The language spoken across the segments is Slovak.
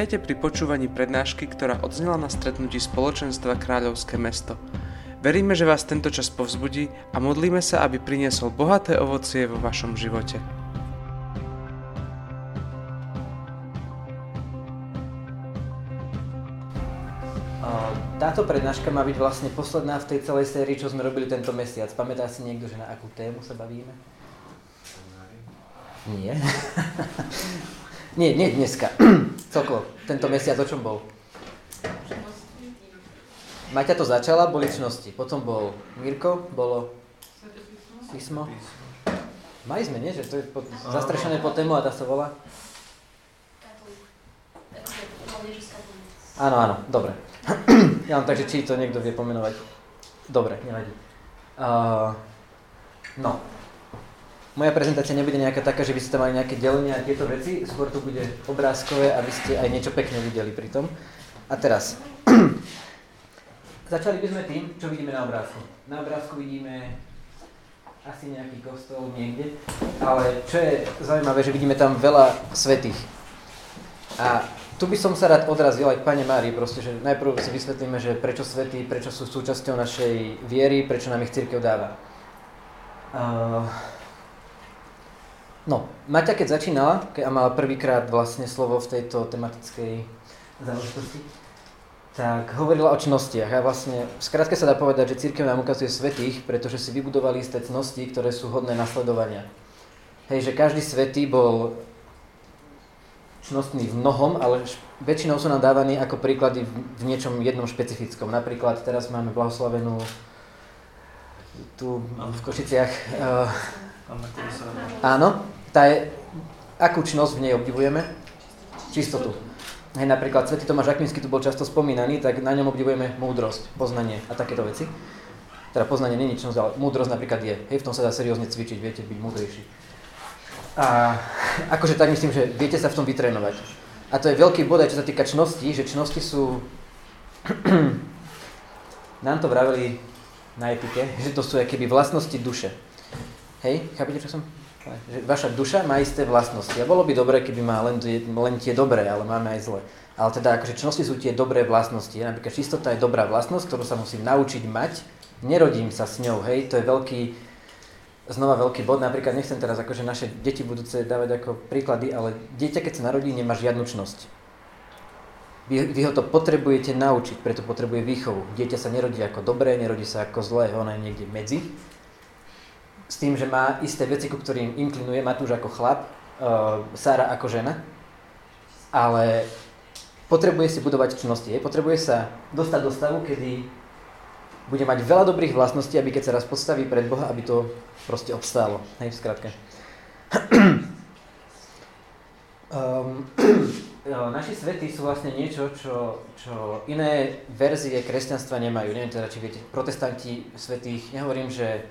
Vítajte pri počúvaní prednášky, ktorá odznela na stretnutí spoločenstva Kráľovské mesto. Veríme, že vás tento čas povzbudí a modlíme sa, aby priniesol bohaté ovocie vo vašom živote. Táto prednáška má byť vlastne posledná v tej celej sérii, čo sme robili tento mesiac. Pamätá si niekto, že na akú tému sa bavíme? Nie. nie, nie dneska. Celkovo. Tento mesiac o čom bol? Maťa to začala, boli čnosti. Potom bol Mirko, bolo písmo. Mali sme, nie? Že to je pod, zastrešené po tému a tá sa volá? Áno, áno, dobre. ja mám takže, či to niekto vie pomenovať. Dobre, nevadí. Uh, no. Moja prezentácia nebude nejaká taká, že by ste mali nejaké delenia a tieto veci, skôr to bude obrázkové, aby ste aj niečo pekné videli pri tom. A teraz, začali by sme tým, čo vidíme na obrázku. Na obrázku vidíme asi nejaký kostol niekde, ale čo je zaujímavé, že vidíme tam veľa svetých. A tu by som sa rád odrazil aj k Pane Márii, proste, že najprv si vysvetlíme, že prečo svety, prečo sú súčasťou našej viery, prečo nám ich církev dáva. Uh, no, Maťa keď začínala, keď mala prvýkrát vlastne slovo v tejto tematickej záležitosti, tak hovorila o čnostiach a vlastne skrátke sa dá povedať, že církev nám ukazuje svetých, pretože si vybudovali isté cnosti, ktoré sú hodné nasledovania. Hej, že každý svetý bol čnostný v mnohom, ale väčšinou sú nám dávaní ako príklady v niečom jednom špecifickom. Napríklad teraz máme blahoslavenú tu v Košiciach. Uh, áno, tá je, akú čnosť v nej obdivujeme? Čistotu. Hej, napríklad Svetý Tomáš Akvinský tu bol často spomínaný, tak na ňom obdivujeme múdrosť, poznanie a takéto veci. Teda poznanie není čnosť, ale múdrosť napríklad je. Hej, v tom sa dá seriózne cvičiť, viete, byť múdrejší. A akože tak myslím, že viete sa v tom vytrénovať. A to je veľký bod aj čo sa týka čnosti, že čnosti sú... Nám to vraveli na etike, že to sú keby vlastnosti duše. Hej, chápete, čo som? Vaša duša má isté vlastnosti. A bolo by dobré, keby má len, len tie dobré, ale máme aj zlé. Ale teda akože čnosti sú tie dobré vlastnosti. Napríklad čistota je dobrá vlastnosť, ktorú sa musím naučiť mať. Nerodím sa s ňou, hej, to je veľký, znova veľký bod, napríklad nechcem teraz akože naše deti budúce dávať ako príklady, ale dieťa keď sa narodí, nemá žiadnu čnosť. Vy, vy ho to potrebujete naučiť, preto potrebuje výchovu. Dieťa sa nerodí ako dobré, nerodí sa ako zlé, ono je niekde medzi. S tým, že má isté veci, ku ktorým inklinuje Matúš ako chlap, uh, Sára ako žena, ale potrebuje si budovať čnosti. Potrebuje sa dostať do stavu, kedy bude mať veľa dobrých vlastností, aby keď sa raz postaví pred Boha, aby to proste obstálo. Hej, v skratke. um, naši svety sú vlastne niečo, čo, čo iné verzie kresťanstva nemajú. Neviem teda, či viete, protestanti svetých, nehovorím, že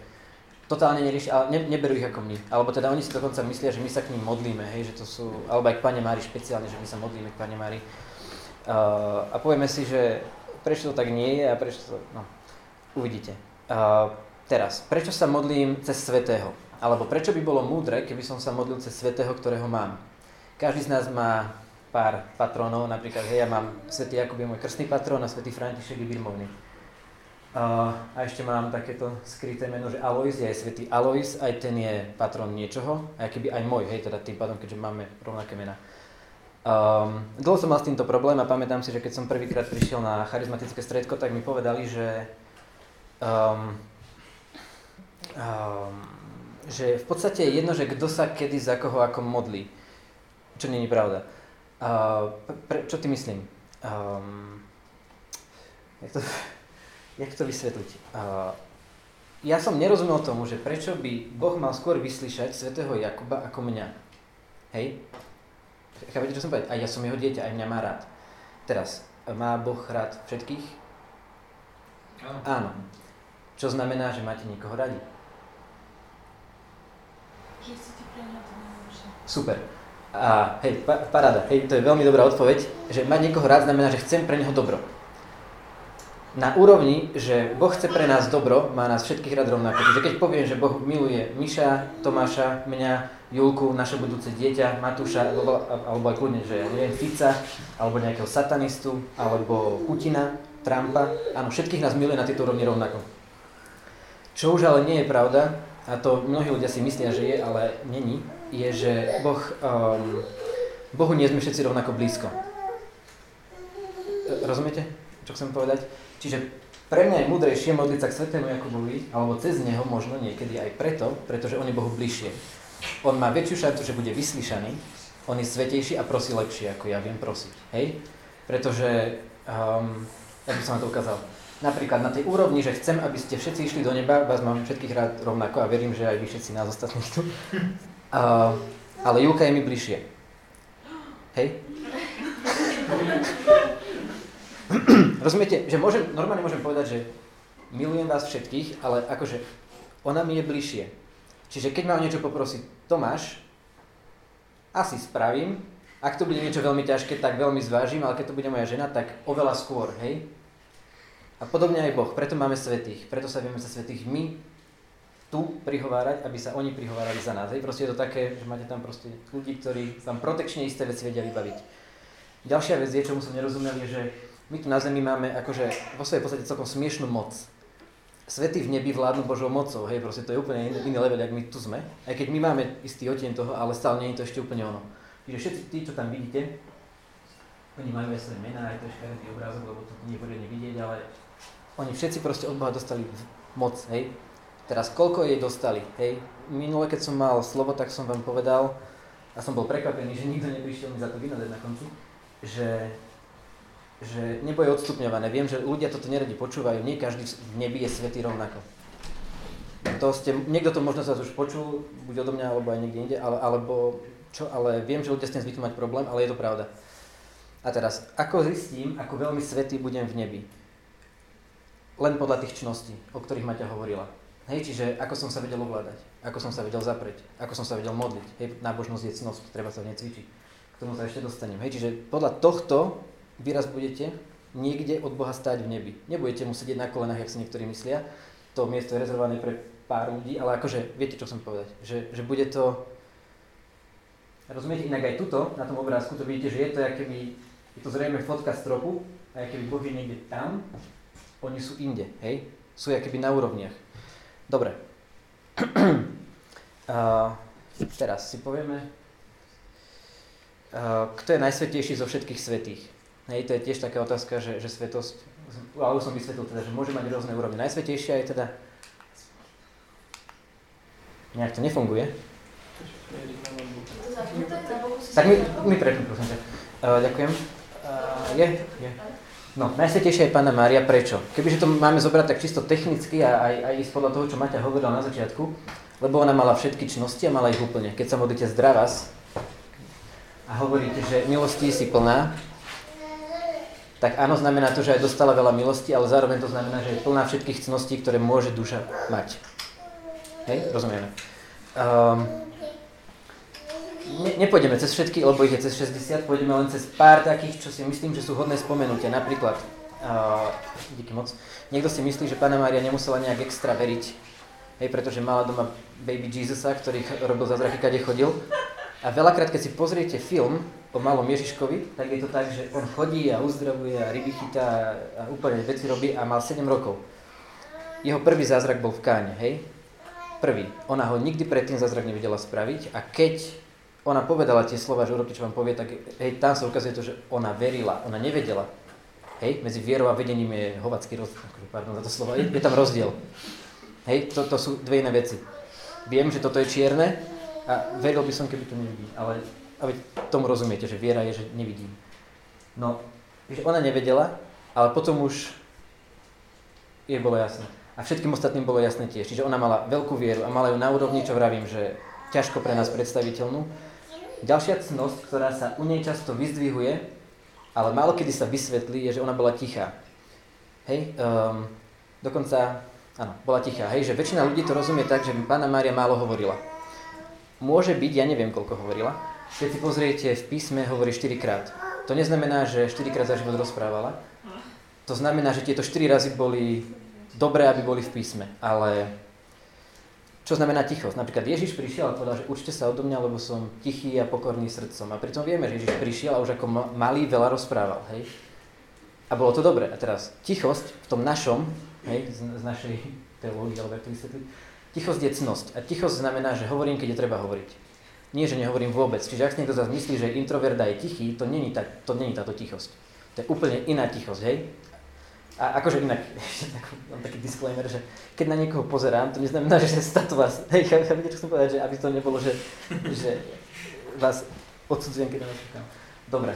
totálne nerieši, ale ne, neberú ich ako my. Alebo teda oni si dokonca myslia, že my sa k ním modlíme, hej, že to sú, alebo aj k Pane Mári špeciálne, že my sa modlíme k Pane Mári. Uh, a povieme si, že prečo to tak nie je a prečo to, no, Uvidíte. Uh, teraz, prečo sa modlím cez Svetého? Alebo prečo by bolo múdre, keby som sa modlil cez Svetého, ktorého mám? Každý z nás má pár patronov, napríklad, hej, ja mám Svetý Jakub je môj krstný patron a Svetý František je birmovný. Uh, a ešte mám takéto skryté meno, že Alois je aj Svetý Alois, aj ten je patron niečoho, aj keby aj môj, hej, teda tým pádom, keďže máme rovnaké mená. Um, dlho som mal s týmto problém a pamätám si, že keď som prvýkrát prišiel na charizmatické stredko, tak mi povedali, že um, um, že v podstate je jedno, že kto sa kedy za koho ako modlí. Čo není pravda. Uh, pre, čo ty myslím? Um, jak, to, jak to vysvetliť? Uh, ja som nerozumel tomu, že prečo by Boh mal skôr vyslyšať svätého Jakuba ako mňa. Hej? Chápete, čo som povedať? A ja som jeho dieťa, aj mňa má rád. Teraz, má Boh rád všetkých? Áno. Áno. Čo znamená, že máte niekoho radi. Že chcete pre to Super. A hej, pa, paráda, hej, to je veľmi dobrá odpoveď, že mať niekoho rád znamená, že chcem pre neho dobro. Na úrovni, že Boh chce pre nás dobro, má nás všetkých rád rovnako. Čiže keď poviem, že Boh miluje Miša, Tomáša, mňa, Julku, naše budúce dieťa, Matúša, alebo, alebo aj kľudne, že ja neviem, Fica, alebo nejakého satanistu, alebo Putina, Trumpa, áno, všetkých nás miluje na tejto úrovni rovnako. Čo už ale nie je pravda, a to mnohí ľudia si myslia, že je, ale není, je, že boh, um, Bohu nie sme všetci rovnako blízko. Rozumiete, čo chcem povedať? Čiže pre mňa je múdrejšie modliť sa k Svetému Jakubovi, alebo cez neho možno niekedy aj preto, pretože on je Bohu bližšie. On má väčšiu šancu, že bude vyslyšaný, on je svetejší a prosí lepšie, ako ja viem prosiť. Hej? Pretože, um, ja by som na to ukázal, napríklad na tej úrovni, že chcem, aby ste všetci išli do neba, vás mám všetkých rád rovnako a verím, že aj vy všetci nás ostatní tu. Uh, ale Julka je mi bližšie. Hej? Rozumiete, že môžem, normálne môžem povedať, že milujem vás všetkých, ale akože ona mi je bližšie. Čiže keď ma o niečo poprosí Tomáš, asi spravím. Ak to bude niečo veľmi ťažké, tak veľmi zvážim, ale keď to bude moja žena, tak oveľa skôr, hej? A podobne aj Boh, preto máme svetých, preto sa vieme za svetých my tu prihovárať, aby sa oni prihovárali za nás. Hej? Proste je to také, že máte tam proste ľudí, ktorí vám protekčne isté veci vedia vybaviť. Ďalšia vec je, čomu som nerozumel, je, že my tu na Zemi máme akože vo svojej podstate celkom smiešnú moc. Svety v nebi vládnu Božou mocou, hej, proste to je úplne iný, iný level, ak my tu sme. Aj keď my máme istý odtieň toho, ale stále nie je to ešte úplne ono. Čiže všetci tí, čo tam vidíte, oni majú aj svoje mená, aj to je škaredý obrázok, lebo to nie je poriadne vidieť, ale oni všetci proste od Boha dostali moc, hej. Teraz koľko jej dostali, hej. Minule, keď som mal slovo, tak som vám povedal, a som bol prekvapený, že nikto neprišiel mi za to vynadať na konci, že že nebo je odstupňované. Viem, že ľudia toto neradi počúvajú, nie každý v nebi je svetý rovnako. To ste, niekto to možno sa už počul, buď odo mňa, alebo aj niekde inde, ale, alebo čo, ale viem, že ľudia s tým zvyknú mať problém, ale je to pravda. A teraz, ako zistím, ako veľmi svetý budem v nebi? Len podľa tých čností, o ktorých Maťa hovorila. Hej, čiže ako som sa vedel ovládať, ako som sa vedel zapreť, ako som sa vedel modliť. Hej, nábožnosť je cnosť, treba sa v nej cvičiť. K tomu sa ešte dostanem. Hej, čiže podľa tohto vy raz budete niekde od Boha stáť v nebi. Nebudete mu sedieť na kolenách, jak si niektorí myslia. To miesto je rezervované pre pár ľudí, ale akože viete, čo som povedať. Že, že bude to... Rozumiete, inak aj tuto, na tom obrázku, to vidíte, že je to, keby, je to zrejme fotka stropu, a keby Boh je niekde tam, oni sú inde, hej? Sú keby na úrovniach. Dobre. uh, teraz si povieme, uh, kto je najsvetejší zo všetkých svetých. Hej, to je tiež taká otázka, že, že svetosť, ale už som vysvetlil teda, že môže mať rôzne úrovne. Najsvetejšia je teda, nejak to nefunguje. Tak mi, mi prepnú, prosím ťa. Uh, ďakujem. Uh, je? Je. No, najsvetejšia je Pána Mária. Prečo? Kebyže to máme zobrať tak čisto technicky a aj, aj ísť podľa toho, čo Maťa hovorila na začiatku, lebo ona mala všetky čnosti a mala ich úplne. Keď sa modlíte zdravás a hovoríte, že milosti si plná, tak áno, znamená to, že aj dostala veľa milosti, ale zároveň to znamená, že je plná všetkých cností, ktoré môže duša mať. Hej, rozumieme. Um, ne, nepôjdeme cez všetky, lebo ich je cez 60, pôjdeme len cez pár takých, čo si myslím, že sú hodné spomenutia. Napríklad, uh, díky moc, niekto si myslí, že Pána Mária nemusela nejak extra veriť, hej, pretože mala doma baby Jesusa, ktorý robil zázraky, kade chodil. A veľakrát, keď si pozriete film, o malom Ježiškovi, tak je to tak, že on chodí a uzdravuje a ryby chytá a úplne veci robí a mal 7 rokov. Jeho prvý zázrak bol v Káne, hej? Prvý. Ona ho nikdy predtým zázrak nevedela spraviť a keď ona povedala tie slova, že urobte, čo vám povie, tak hej, tam sa ukazuje to, že ona verila, ona nevedela. Hej, medzi vierou a vedením je hovacký rozdiel, akože, pardon za to slovo, je, je tam rozdiel. Hej, to, to sú dve iné veci. Viem, že toto je čierne a veril by som, keby to nevidí, ale a veď tomu rozumiete, že viera je, že nevidím. No, že ona nevedela, ale potom už jej bolo jasné. A všetkým ostatným bolo jasné tiež. Čiže ona mala veľkú vieru a mala ju na úrovni, čo vravím, že ťažko pre nás predstaviteľnú. Ďalšia cnosť, ktorá sa u nej často vyzdvihuje, ale málo kedy sa vysvetlí, je, že ona bola tichá. Hej, um, dokonca, áno, bola tichá. Hej, že väčšina ľudí to rozumie tak, že Pána Mária málo hovorila. Môže byť, ja neviem, koľko hovorila, keď si pozriete v písme, hovorí 4 krát. To neznamená, že 4 krát za život rozprávala. To znamená, že tieto štyri razy boli dobré, aby boli v písme, ale čo znamená tichosť? Napríklad Ježiš prišiel a povedal, že učte sa odo mňa, lebo som tichý a pokorný srdcom. A pritom vieme, že Ježiš prišiel a už ako malý veľa rozprával. Hej? A bolo to dobré. A teraz tichosť v tom našom, hej, z, z našej teológie, alebo ako to vysvetliť, tichosť je cnosť. A tichosť znamená, že hovorím, keď je treba hovoriť. Nie, že nehovorím vôbec. Čiže ak si niekto zase myslí, že introvert je tichý, to není, tá, to není táto tichosť. To je úplne iná tichosť, hej? A akože inak, mám taký disclaimer, že keď na niekoho pozerám, to neznamená, že sa to vás, hej, chápete, čo chcem povedať, že aby to nebolo, že, že vás odsudzujem, keď na vás čakám. Dobre,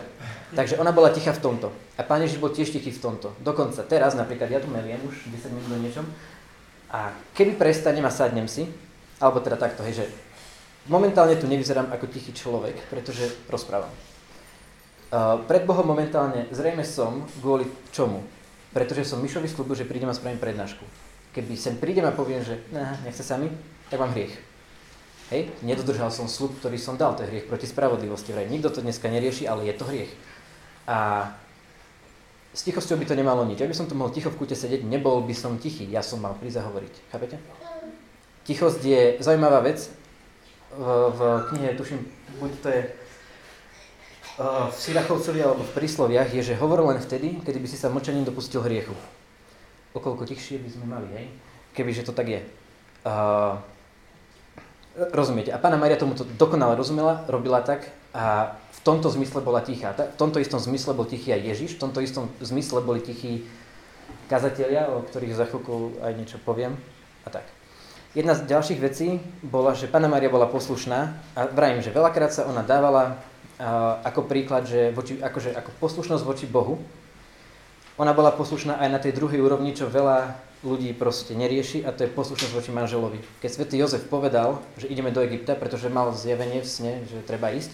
takže ona bola tichá v tomto. A Pán Ježiš bol tiež tichý v tomto. Dokonca teraz, napríklad, ja tu meliem už 10 minút do niečom, a keby prestanem a sadnem si, alebo teda takto, hej, že momentálne tu nevyzerám ako tichý človek, pretože rozprávam. Uh, pred Bohom momentálne zrejme som kvôli čomu? pretože som Mišovi slúbil, že prídem a spravím prednášku. Keby sem prídem a poviem, že nah, nechce sa mi, tak mám hriech. Hej, nedodržal som slub, ktorý som dal, to je hriech proti spravodlivosti. Vraj. Nikto to dneska nerieši, ale je to hriech. A s tichosťou by to nemalo nič. Ak by som tu mohol ticho v kúte sedieť, nebol by som tichý, ja som mal prísť a hovoriť. Chápete? Tichosť je zaujímavá vec. V, v knihe, tuším, buď to je v Sirachovcovi alebo v prísloviach je, že hovor len vtedy, kedy by si sa mlčaním dopustil hriechu. Okoľko tichšie by sme mali, hej? Kebyže to tak je. Uh, rozumiete? A pána Maria tomu to dokonale rozumela, robila tak a v tomto zmysle bola tichá. V tomto istom zmysle bol tichý aj Ježiš, v tomto istom zmysle boli tichí kazatelia, o ktorých za chvíľku aj niečo poviem a tak. Jedna z ďalších vecí bola, že Pána Maria bola poslušná a vrajím, že veľakrát sa ona dávala ako príklad, že voči, akože, ako poslušnosť voči Bohu, ona bola poslušná aj na tej druhej úrovni, čo veľa ľudí proste nerieši a to je poslušnosť voči manželovi. Keď svätý Jozef povedal, že ideme do Egypta, pretože mal zjavenie v sne, že treba ísť,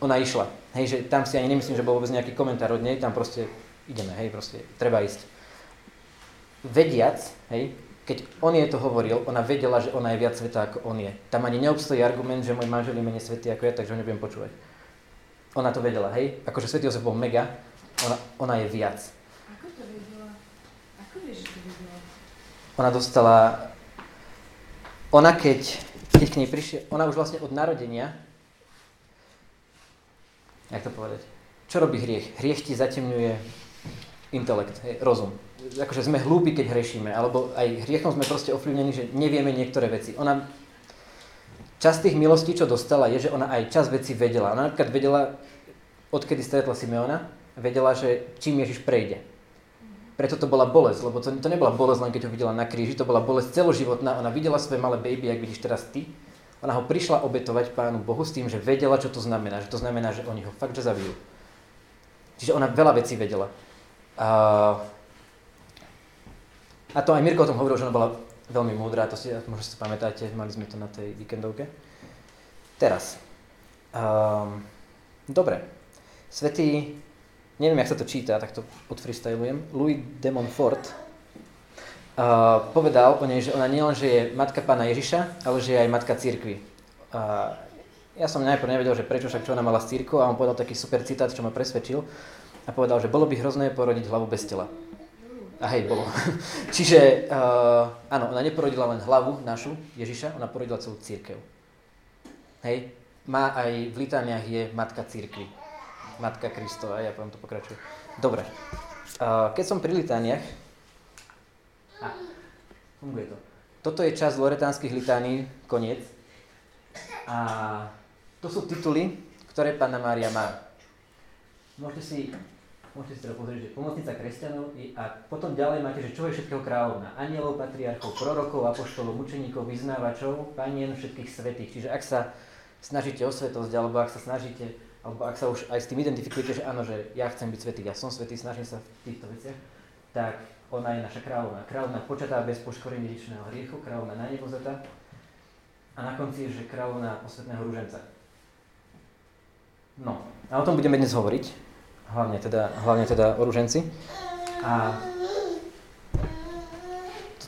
ona išla. Hej, že tam si ani nemyslím, že bol vôbec nejaký komentár od nej, tam proste ideme, hej, proste treba ísť. Vediac, hej, keď on jej to hovoril, ona vedela, že ona je viac sveta ako on je. Tam ani neobstojí argument, že môj manžel je menej svetý ako ja, takže ho nebudem počúvať. Ona to vedela, hej? Akože Svetý Jozef bol mega, ona, ona je viac. Ako to vedela? Ako vieš, že to vedela? Ona dostala... Ona keď, keď k nej prišiel, ona už vlastne od narodenia, jak to povedať, čo robí hriech? Hriech ti zatemňuje intelekt, hej, rozum. Akože sme hlúpi, keď hrešíme, alebo aj hriechom sme proste ovplyvnení, že nevieme niektoré veci. Ona Čas tých milostí, čo dostala, je, že ona aj čas veci vedela. Ona napríklad vedela, odkedy stretla Simeona, vedela, že čím Ježiš prejde. Preto to bola bolesť, lebo to, to nebola bolesť len keď ho videla na kríži, to bola bolesť celoživotná. Ona videla svoje malé baby, ak vidíš teraz ty. Ona ho prišla obetovať Pánu Bohu s tým, že vedela, čo to znamená. Že to znamená, že oni ho fakt, že zabijú. Čiže ona veľa vecí vedela. A, a to aj Mirko o tom hovoril, že ona bola veľmi múdra, to si, možno si to pamätáte, mali sme to na tej víkendovke. Teraz. Um, dobre. Svetý, neviem, jak sa to číta, tak to odfreestylujem. Louis de Montfort uh, povedal o nej, že ona nielen, že je matka pána Ježiša, ale že je aj matka církvy. Uh, ja som najprv nevedel, že prečo však čo ona mala s církou a on povedal taký super citát, čo ma presvedčil a povedal, že bolo by hrozné porodiť hlavu bez tela. A hej, bolo. Čiže uh, áno, ona neporodila len hlavu našu, Ježiša, ona porodila celú církev. Hej, má aj v litániach je matka církvy. Matka Kristova, ja poviem to pokračuje. Dobre. Uh, keď som pri litániach, a, funguje to. Toto je čas loretánskych litánií, koniec. A to sú tituly, ktoré Pána Mária má. Môžete si Môžete si teda pozrieť, že pomocnica kresťanov a potom ďalej máte, že čo je všetkého kráľovna. Anielov, patriarchov, prorokov, apoštolov, mučeníkov, vyznávačov, panien všetkých svetých. Čiže ak sa snažíte o svetosť, alebo ak sa snažíte, alebo ak sa už aj s tým identifikujete, že áno, že ja chcem byť svetý, ja som svetý, snažím sa v týchto veciach, tak ona je naša kráľovna. Kráľovna počatá bez poškorenia dedičného hriechu, kráľovna na nebo a na konci je, že kráľovna posvetného rúženca. No, a o tom budeme dnes hovoriť hlavne teda, hlavne teda o ruženci. A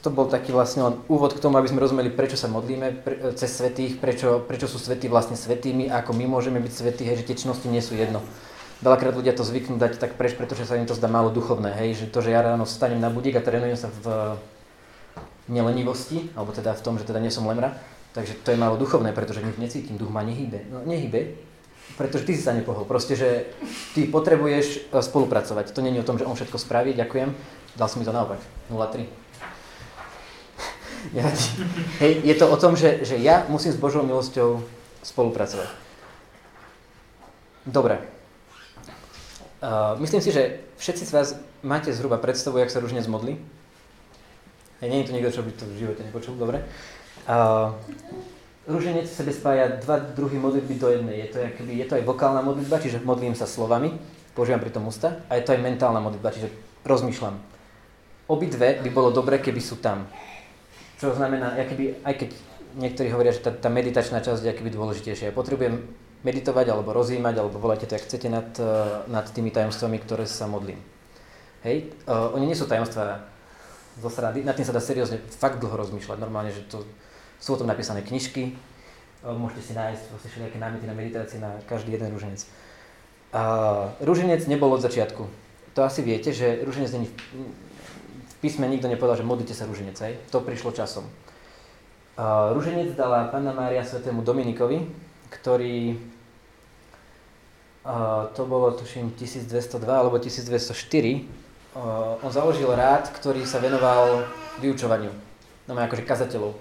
toto bol taký vlastne len úvod k tomu, aby sme rozumeli, prečo sa modlíme pre, cez svetých, prečo, prečo sú svety vlastne svetými ako my môžeme byť svetí, hej, že tie činnosti nie sú jedno. veľakrát ľudia to zvyknú dať tak preč, pretože sa im to zdá málo duchovné, hej, že to, že ja ráno vstanem na budík a trénujem sa v nelenivosti, alebo teda v tom, že teda nie som lemra, takže to je málo duchovné, pretože nič necítim, duch ma nehybe. No nehybe, pretože ty si sa nepohol. Proste, že ty potrebuješ e, spolupracovať. To je o tom, že on všetko spraví, ďakujem. Dal si mi to naopak. 0,3. Hej, je to o tom, že, že ja musím s Božou milosťou spolupracovať. Dobre. Uh, myslím si, že všetci z vás máte zhruba predstavu, jak sa ružne zmodli. Hej, nie je to niekto, čo by to v živote nepočul, dobre. Uh, Rúženec v sebe spája dva druhy modlitby do jednej. Je to, akoby, je to aj vokálna modlitba, čiže modlím sa slovami, používam pri tom ústa, a je to aj mentálna modlitba, čiže rozmýšľam. Obidve by bolo dobre, keby sú tam. Čo znamená, akoby, aj keď niektorí hovoria, že tá, tá meditačná časť je akoby dôležitejšia. Ja potrebujem meditovať, alebo rozjímať, alebo voláte to, ak chcete, nad, nad tými tajomstvami, ktoré sa modlím. Hej, uh, oni nie sú tajomstvá zo srady, nad tým sa dá seriózne fakt dlho rozmýšľať. Normálne, že to, sú o tom napísané knižky, môžete si nájsť vlastne všelijaké námety na meditácie na každý jeden rúženec. Uh, rúženec nebol od začiatku. To asi viete, že rúženec není v, písme nikto nepovedal, že modlite sa rúženec, aj? To prišlo časom. Uh, rúženec dala Panna Mária svetému Dominikovi, ktorý uh, to bolo tuším 1202 alebo 1204 uh, on založil rád, ktorý sa venoval vyučovaniu, no akože kazateľov.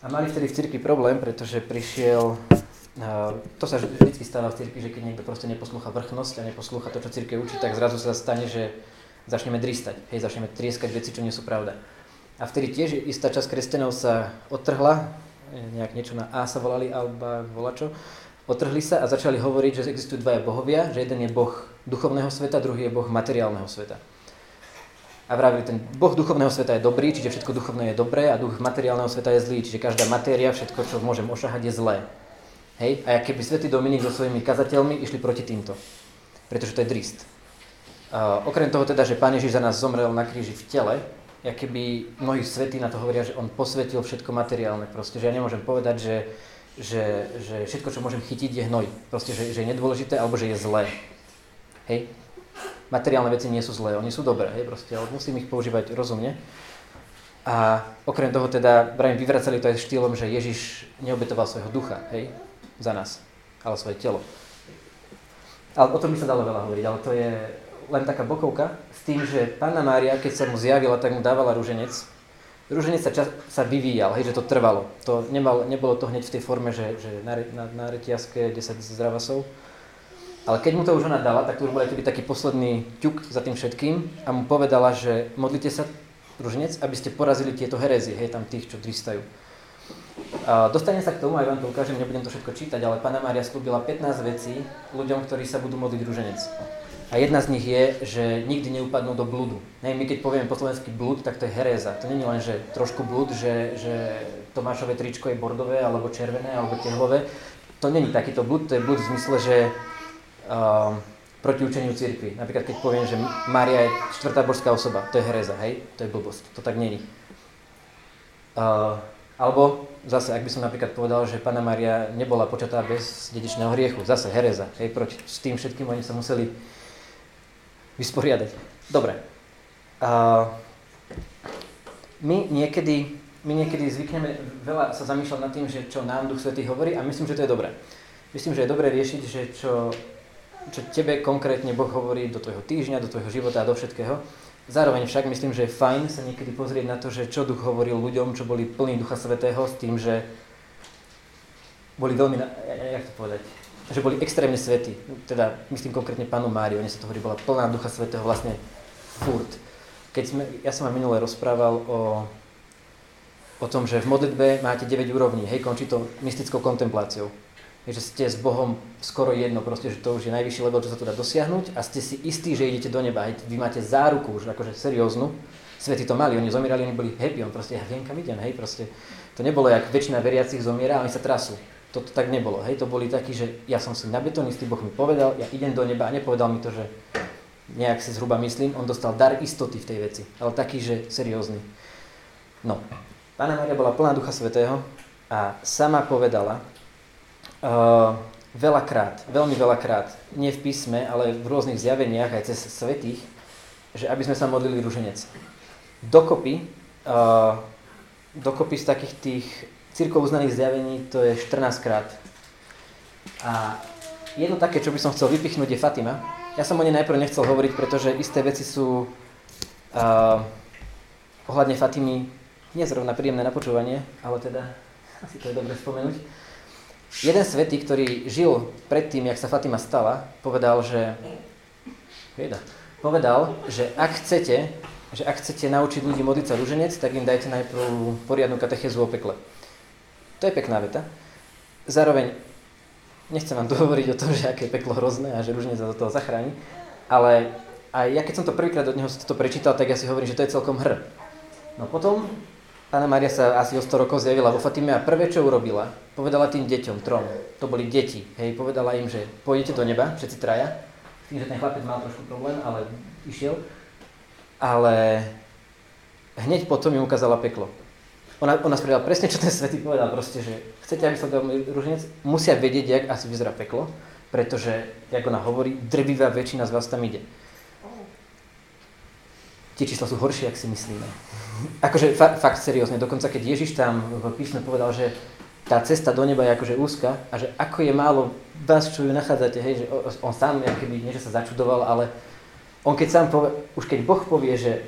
A mali vtedy v cirkvi problém, pretože prišiel, uh, to sa vždy stáva v cirkvi, že keď niekto proste neposlúcha vrchnosť a neposlúcha to, čo cirkev učí, tak zrazu sa stane, že začneme dristať, hej, začneme trieskať veci, čo nie sú pravda. A vtedy tiež istá časť kresťanov sa odtrhla, nejak niečo na A sa volali, alebo volačo, otrhli sa a začali hovoriť, že existujú dvaja bohovia, že jeden je boh duchovného sveta, druhý je boh materiálneho sveta a vravili, ten Boh duchovného sveta je dobrý, čiže všetko duchovné je dobré a duch materiálneho sveta je zlý, čiže každá matéria, všetko, čo môžem ošahať, je zlé. Hej? A keby svätý Dominik so svojimi kazateľmi išli proti týmto. Pretože to je drist. Uh, okrem toho teda, že Pán Ježiš za nás zomrel na kríži v tele, ja keby mnohí svetí na to hovoria, že on posvetil všetko materiálne. Proste, že ja nemôžem povedať, že, že, že všetko, čo môžem chytiť, je hnoj. Proste, že, že je nedôležité alebo že je zlé. Hej? Materiálne veci nie sú zlé, oni sú dobré, hej, proste, ale musím ich používať rozumne. A okrem toho teda, Brian, vyvracali to aj štýlom, že Ježiš neobetoval svojho ducha, hej, za nás, ale svoje telo. Ale o tom by sa dalo veľa hovoriť, ale to je len taká bokovka s tým, že Panna Mária, keď sa mu zjavila, tak mu dávala rúženec. Rúženec sa, čas, sa vyvíjal, hej, že to trvalo. To nemal, nebolo to hneď v tej forme, že, že na, na, na retiaske 10 zdravasov, ale keď mu to už ona dala, tak to už bol aj taký posledný ťuk za tým všetkým a mu povedala, že modlite sa, ruženec, aby ste porazili tieto herezie, hej, tam tých, čo dristajú. A dostanem sa k tomu, aj vám to ukážem, nebudem to všetko čítať, ale Pana Mária slúbila 15 vecí ľuďom, ktorí sa budú modliť ruženec. A jedna z nich je, že nikdy neupadnú do blúdu. Nej, my keď povieme po slovensky blúd, tak to je heréza. To je len, že trošku blúd, že, že Tomášové tričko je bordové, alebo červené, alebo tehlové. To není takýto blúd, to je blúd v zmysle, že uh, proti učeniu cirkvi. Napríklad keď poviem, že Mária je štvrtá božská osoba, to je hereza, hej? To je blbosť, to tak není. Uh, alebo zase, ak by som napríklad povedal, že Pana Maria nebola počatá bez dedičného hriechu, zase hereza, hej, proti s tým všetkým oni sa museli vysporiadať. Dobre. Uh, my niekedy, my niekedy zvykneme veľa sa zamýšľať nad tým, že čo nám Duch Svetý hovorí a myslím, že to je dobré. Myslím, že je dobré riešiť, že čo čo tebe konkrétne Boh hovorí do tvojho týždňa, do tvojho života a do všetkého. Zároveň však myslím, že je fajn sa niekedy pozrieť na to, že čo duch hovoril ľuďom, čo boli plní Ducha Svetého s tým, že boli veľmi, jak to povedať, že boli extrémne svety. Teda myslím konkrétne panu Máriu, oni sa to hovorí, bola plná Ducha Svetého vlastne furt. Keď sme, ja som vám minule rozprával o, o tom, že v modlitbe máte 9 úrovní, hej, končí to mystickou kontempláciou že ste s Bohom skoro jedno, proste, že to už je najvyšší level, čo sa tu dá dosiahnuť a ste si istí, že idete do neba, vy máte záruku už akože serióznu, svety to mali, oni zomierali, oni boli happy, on proste, ja viem kam idem, hej, proste, to nebolo, jak väčšina veriacich zomiera, oni sa trasú, to, to tak nebolo, hej, to boli takí, že ja som si na betonistý, Boh mi povedal, ja idem do neba a nepovedal mi to, že nejak si zhruba myslím, on dostal dar istoty v tej veci, ale taký, že seriózny. No, Pána Maria bola plná Ducha Svetého a sama povedala, Uh, veľakrát, veľmi veľakrát, nie v písme, ale v rôznych zjaveniach aj cez svetých, že aby sme sa modlili ruženec. Dokopy, uh, dokopy z takých tých církov uznaných zjavení to je 14 krát. A jedno také, čo by som chcel vypichnúť, je Fatima. Ja som o nej najprv nechcel hovoriť, pretože isté veci sú uh, ohľadne Fatimy nie zrovna príjemné na počúvanie, ale teda asi to je dobre spomenúť. Jeden svetý, ktorý žil predtým, jak sa Fatima stala, povedal, že jeda, povedal, že ak chcete, že ak chcete naučiť ľudí modliť sa rúženec, tak im dajte najprv poriadnu katechezu o pekle. To je pekná veta. Zároveň nechcem vám tu o tom, že aké je peklo hrozné a že rúženec sa do toho zachráni, ale aj ja keď som to prvýkrát od neho to prečítal, tak ja si hovorím, že to je celkom hr. No potom Pána Maria sa asi o 100 rokov zjavila vo Fatime a prvé, čo urobila, povedala tým deťom, trom, to boli deti, hej, povedala im, že pôjdete do neba, všetci traja, tým, že ten chlapec mal trošku problém, ale išiel, ale hneď potom im ukázala peklo. Ona, ona spravila presne, čo ten svetý povedal, proste, že chcete, aby sa dal ruženec, musia vedieť, jak asi vyzerá peklo, pretože, jak ona hovorí, drvivá väčšina z vás tam ide. Tie čísla sú horšie, ak si myslíme akože fa- fakt seriózne, dokonca keď Ježiš tam v písme povedal, že tá cesta do neba je akože úzka a že ako je málo vás, čo ju nachádzate, hej, že on sám, keby nie, že sa začudoval, ale on keď sám povie, už keď Boh povie, že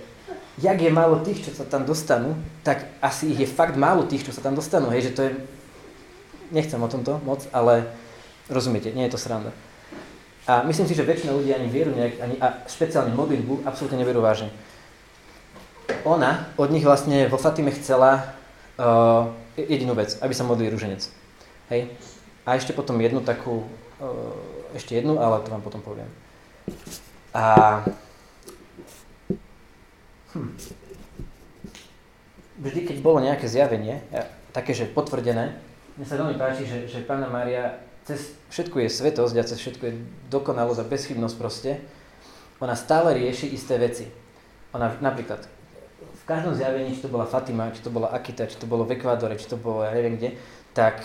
jak je málo tých, čo sa tam dostanú, tak asi ich je fakt málo tých, čo sa tam dostanú, hej, že to je, nechcem o tomto moc, ale rozumiete, nie je to sranda. A myslím si, že väčšina ľudí ani vieru, nejak, ani, a špeciálne modlitbu, absolútne neverú vážne ona od nich vlastne vo Fatime chcela uh, jedinú vec, aby sa modlili rúženec. Hej? A ešte potom jednu takú, uh, ešte jednu, ale to vám potom poviem. A hm. vždy, keď bolo nejaké zjavenie, také, že potvrdené, mne sa veľmi páči, že, že Pána Mária cez všetku je svetosť a cez všetku je dokonalosť a bezchybnosť proste, ona stále rieši isté veci. Ona napríklad, v každom zjavení, či to bola Fatima, či to bola Akita, či to bolo v Ekvádore, či to bolo ja neviem kde, tak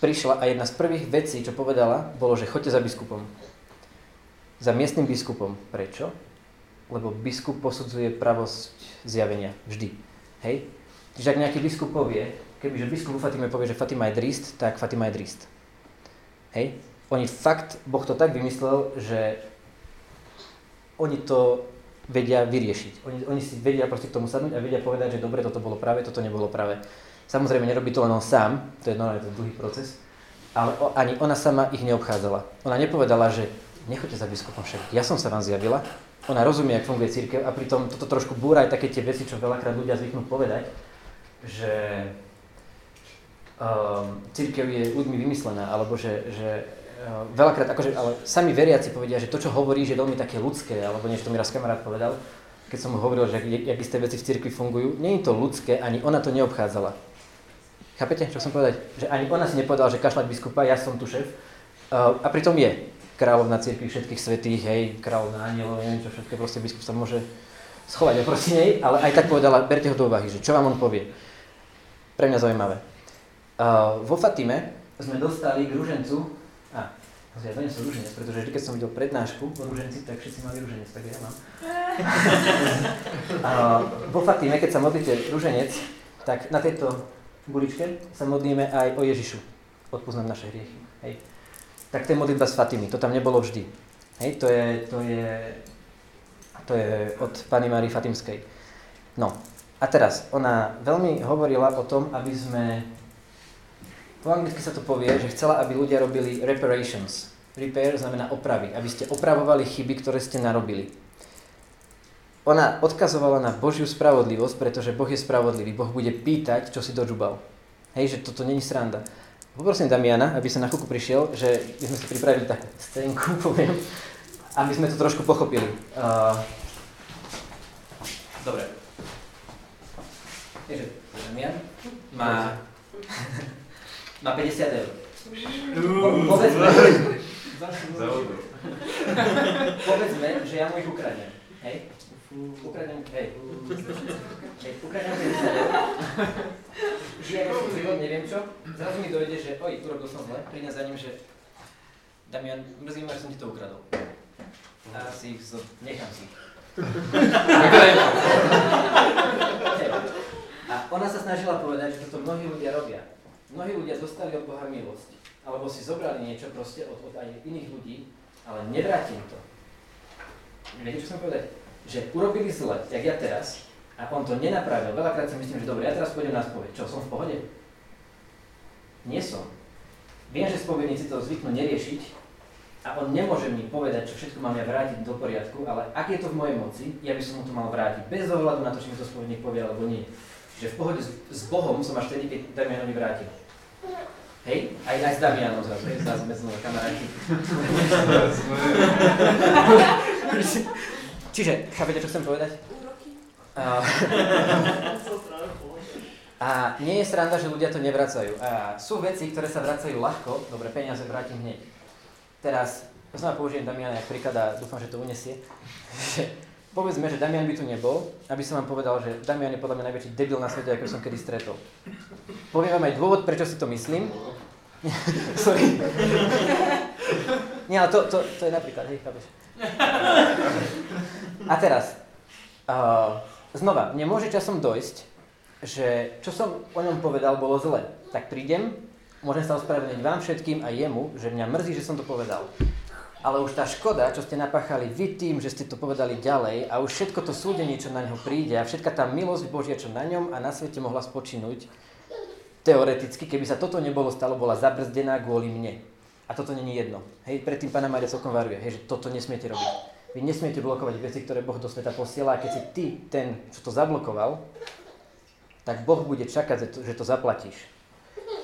prišla a jedna z prvých vecí, čo povedala, bolo, že choďte za biskupom. Za miestnym biskupom. Prečo? Lebo biskup posudzuje pravosť zjavenia. Vždy. Hej? Čiže ak nejaký biskup povie, kebyže biskup u Fatime povie, že Fatima je drist, tak Fatima je drist. Hej? Oni fakt, Boh to tak vymyslel, že oni to vedia vyriešiť. Oni, oni si vedia proste k tomu sadnúť a vedia povedať, že dobre, toto bolo práve, toto nebolo práve. Samozrejme, nerobí to len on sám, to je normálne to dlhý proces, ale o, ani ona sama ich neobchádzala. Ona nepovedala, že nechoďte za biskupom však, ja som sa vám zjavila, ona rozumie, ako funguje církev a pritom toto trošku búra aj také tie veci, čo veľakrát ľudia zvyknú povedať, že um, církev je ľuďmi vymyslená, alebo že, že veľakrát, akože, ale sami veriaci povedia, že to, čo hovorí, že je veľmi také ľudské, alebo niečo to mi raz kamarát povedal, keď som mu hovoril, že jak isté veci v cirkvi fungujú, nie je to ľudské, ani ona to neobchádzala. Chápete, čo som povedať? Že ani ona si nepovedala, že kašľať biskupa, ja som tu šéf. Uh, a pritom je kráľovna cirkvi všetkých svetých, hej, kráľovna anielov, neviem čo všetko, proste biskup sa môže schovať oproti nej, ale aj tak povedala, berte ho do úvahy, že čo vám on povie. Pre mňa zaujímavé. Uh, vo Fatime sme dostali k ružencu ja donesol rúženec, pretože vždy, keď som videl prednášku o rúženci, tak všetci mali rúženec, tak ja mám. a, vo Fatime, keď sa modlíte rúženec, tak na tejto guličke sa modlíme aj o Ježišu. Odpoznám naše hriechy. Hej. Tak to je modlitba s Fatimy, to tam nebolo vždy. Hej, to je, to je, to je od Pany Márii Fatimskej. No, a teraz, ona veľmi hovorila o tom, aby sme po anglicky sa to povie, že chcela, aby ľudia robili reparations. Repair znamená opravy, aby ste opravovali chyby, ktoré ste narobili. Ona odkazovala na Božiu spravodlivosť, pretože Boh je spravodlivý. Boh bude pýtať, čo si dožubal. Hej, že toto není sranda. Poprosím Damiana, aby sa na chvíľku prišiel, že my sme si pripravili takú scénku, poviem, aby sme to trošku pochopili. Uh, dobre. Takže Damian má má 50 eur. Povedzme, povedzme, že ja mu ich ukradnem. Hej? Ukradnem, hej. hej ukradnem 50 eur. Žijem si život, neviem čo. Zrazu mi dojde, že oj, urobil som zle. Prídem za ním, že Damian, mrzí ma, že som ti to ukradol. A si ich zo... nechám si ich. A ona sa snažila povedať, že toto mnohí ľudia robia. Mnohí ľudia dostali od Boha milosť, alebo si zobrali niečo proste od, od aj iných ľudí, ale nevrátim to. Viete, čo som povedať? Že urobili zle, jak ja teraz, a on to nenapravil. Veľakrát si myslím, že dobre, ja teraz pôjdem na spoveď. Čo, som v pohode? Nie som. Viem, že spovedníci to zvyknú neriešiť a on nemôže mi povedať, čo všetko mám ja vrátiť do poriadku, ale ak je to v mojej moci, ja by som mu to mal vrátiť, bez ohľadu na to, či mi to spovedník povie alebo nie. Čiže v pohode s, s Bohom som až vtedy, keď Damianovi vrátil. Hej? Aj, aj s Damianom zrazu, hej? Zrazu sme znova kamaráti. Čiže, chápete, čo chcem povedať? A, a nie je sranda, že ľudia to nevracajú. A sú veci, ktoré sa vracajú ľahko, dobre, peniaze vrátim hneď. Teraz, znova použijem Damiana jak príklad a dúfam, že to unesie. Povedzme, že Damian by tu nebol, aby som vám povedal, že Damian je podľa mňa najväčší debil na svete, ako som kedy stretol. Poviem vám aj dôvod, prečo si to myslím. Sorry. Nie, ale to, to, to je napríklad, hej, chápeš. A teraz, uh, znova, mne môže časom dojsť, že čo som o ňom povedal, bolo zle. Tak prídem, môžem sa ospravedlniť vám všetkým a jemu, že mňa mrzí, že som to povedal ale už tá škoda, čo ste napáchali vy tým, že ste to povedali ďalej a už všetko to súdenie, čo na ňo príde a všetka tá milosť Božia, čo na ňom a na svete mohla spočinúť, teoreticky, keby sa toto nebolo stalo, bola zabrzdená kvôli mne. A toto není jedno. Hej, predtým Pána Maria celkom varuje, hej, že toto nesmiete robiť. Vy nesmiete blokovať veci, ktoré Boh do sveta posiela a keď si ty ten, čo to zablokoval, tak Boh bude čakať, že to zaplatíš.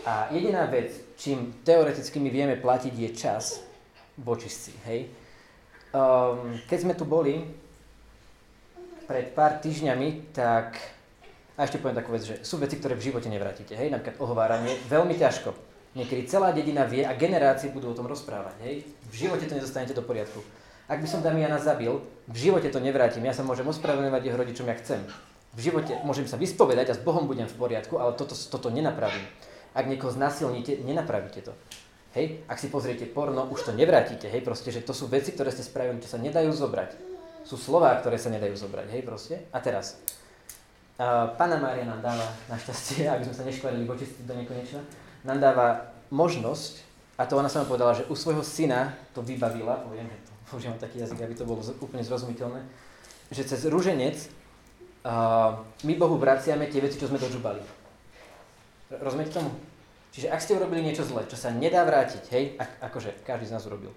A jediná vec, čím teoreticky my vieme platiť, je čas, vočistci, hej. Um, keď sme tu boli pred pár týždňami, tak a ešte poviem takú vec, že sú veci, ktoré v živote nevrátite, hej, napríklad ohováranie, veľmi ťažko. Niekedy celá dedina vie a generácie budú o tom rozprávať, hej. V živote to nezostanete do poriadku. Ak by som Damiana zabil, v živote to nevrátim, ja sa môžem ospravedlňovať jeho rodičom, ja chcem. V živote môžem sa vyspovedať a s Bohom budem v poriadku, ale toto, toto nenapravím. Ak niekoho znasilníte, nenapravíte to. Hej, ak si pozriete porno, už to nevrátite, hej, proste, že to sú veci, ktoré ste spravili, čo sa nedajú zobrať. Sú slová, ktoré sa nedajú zobrať, hej, proste. A teraz, uh, Pána Mária nám dáva, našťastie, aby sme sa neškvarili vočistiť do nekonečna, nám dáva možnosť, a to ona sa povedala, že u svojho syna to vybavila, poviem, že to, používam taký jazyk, aby to bolo úplne zrozumiteľné, že cez rúženec uh, my Bohu vraciame tie veci, čo sme dožubali. Rozumiete tomu? Čiže ak ste urobili niečo zlé, čo sa nedá vrátiť, hej, ak, akože každý z nás urobil,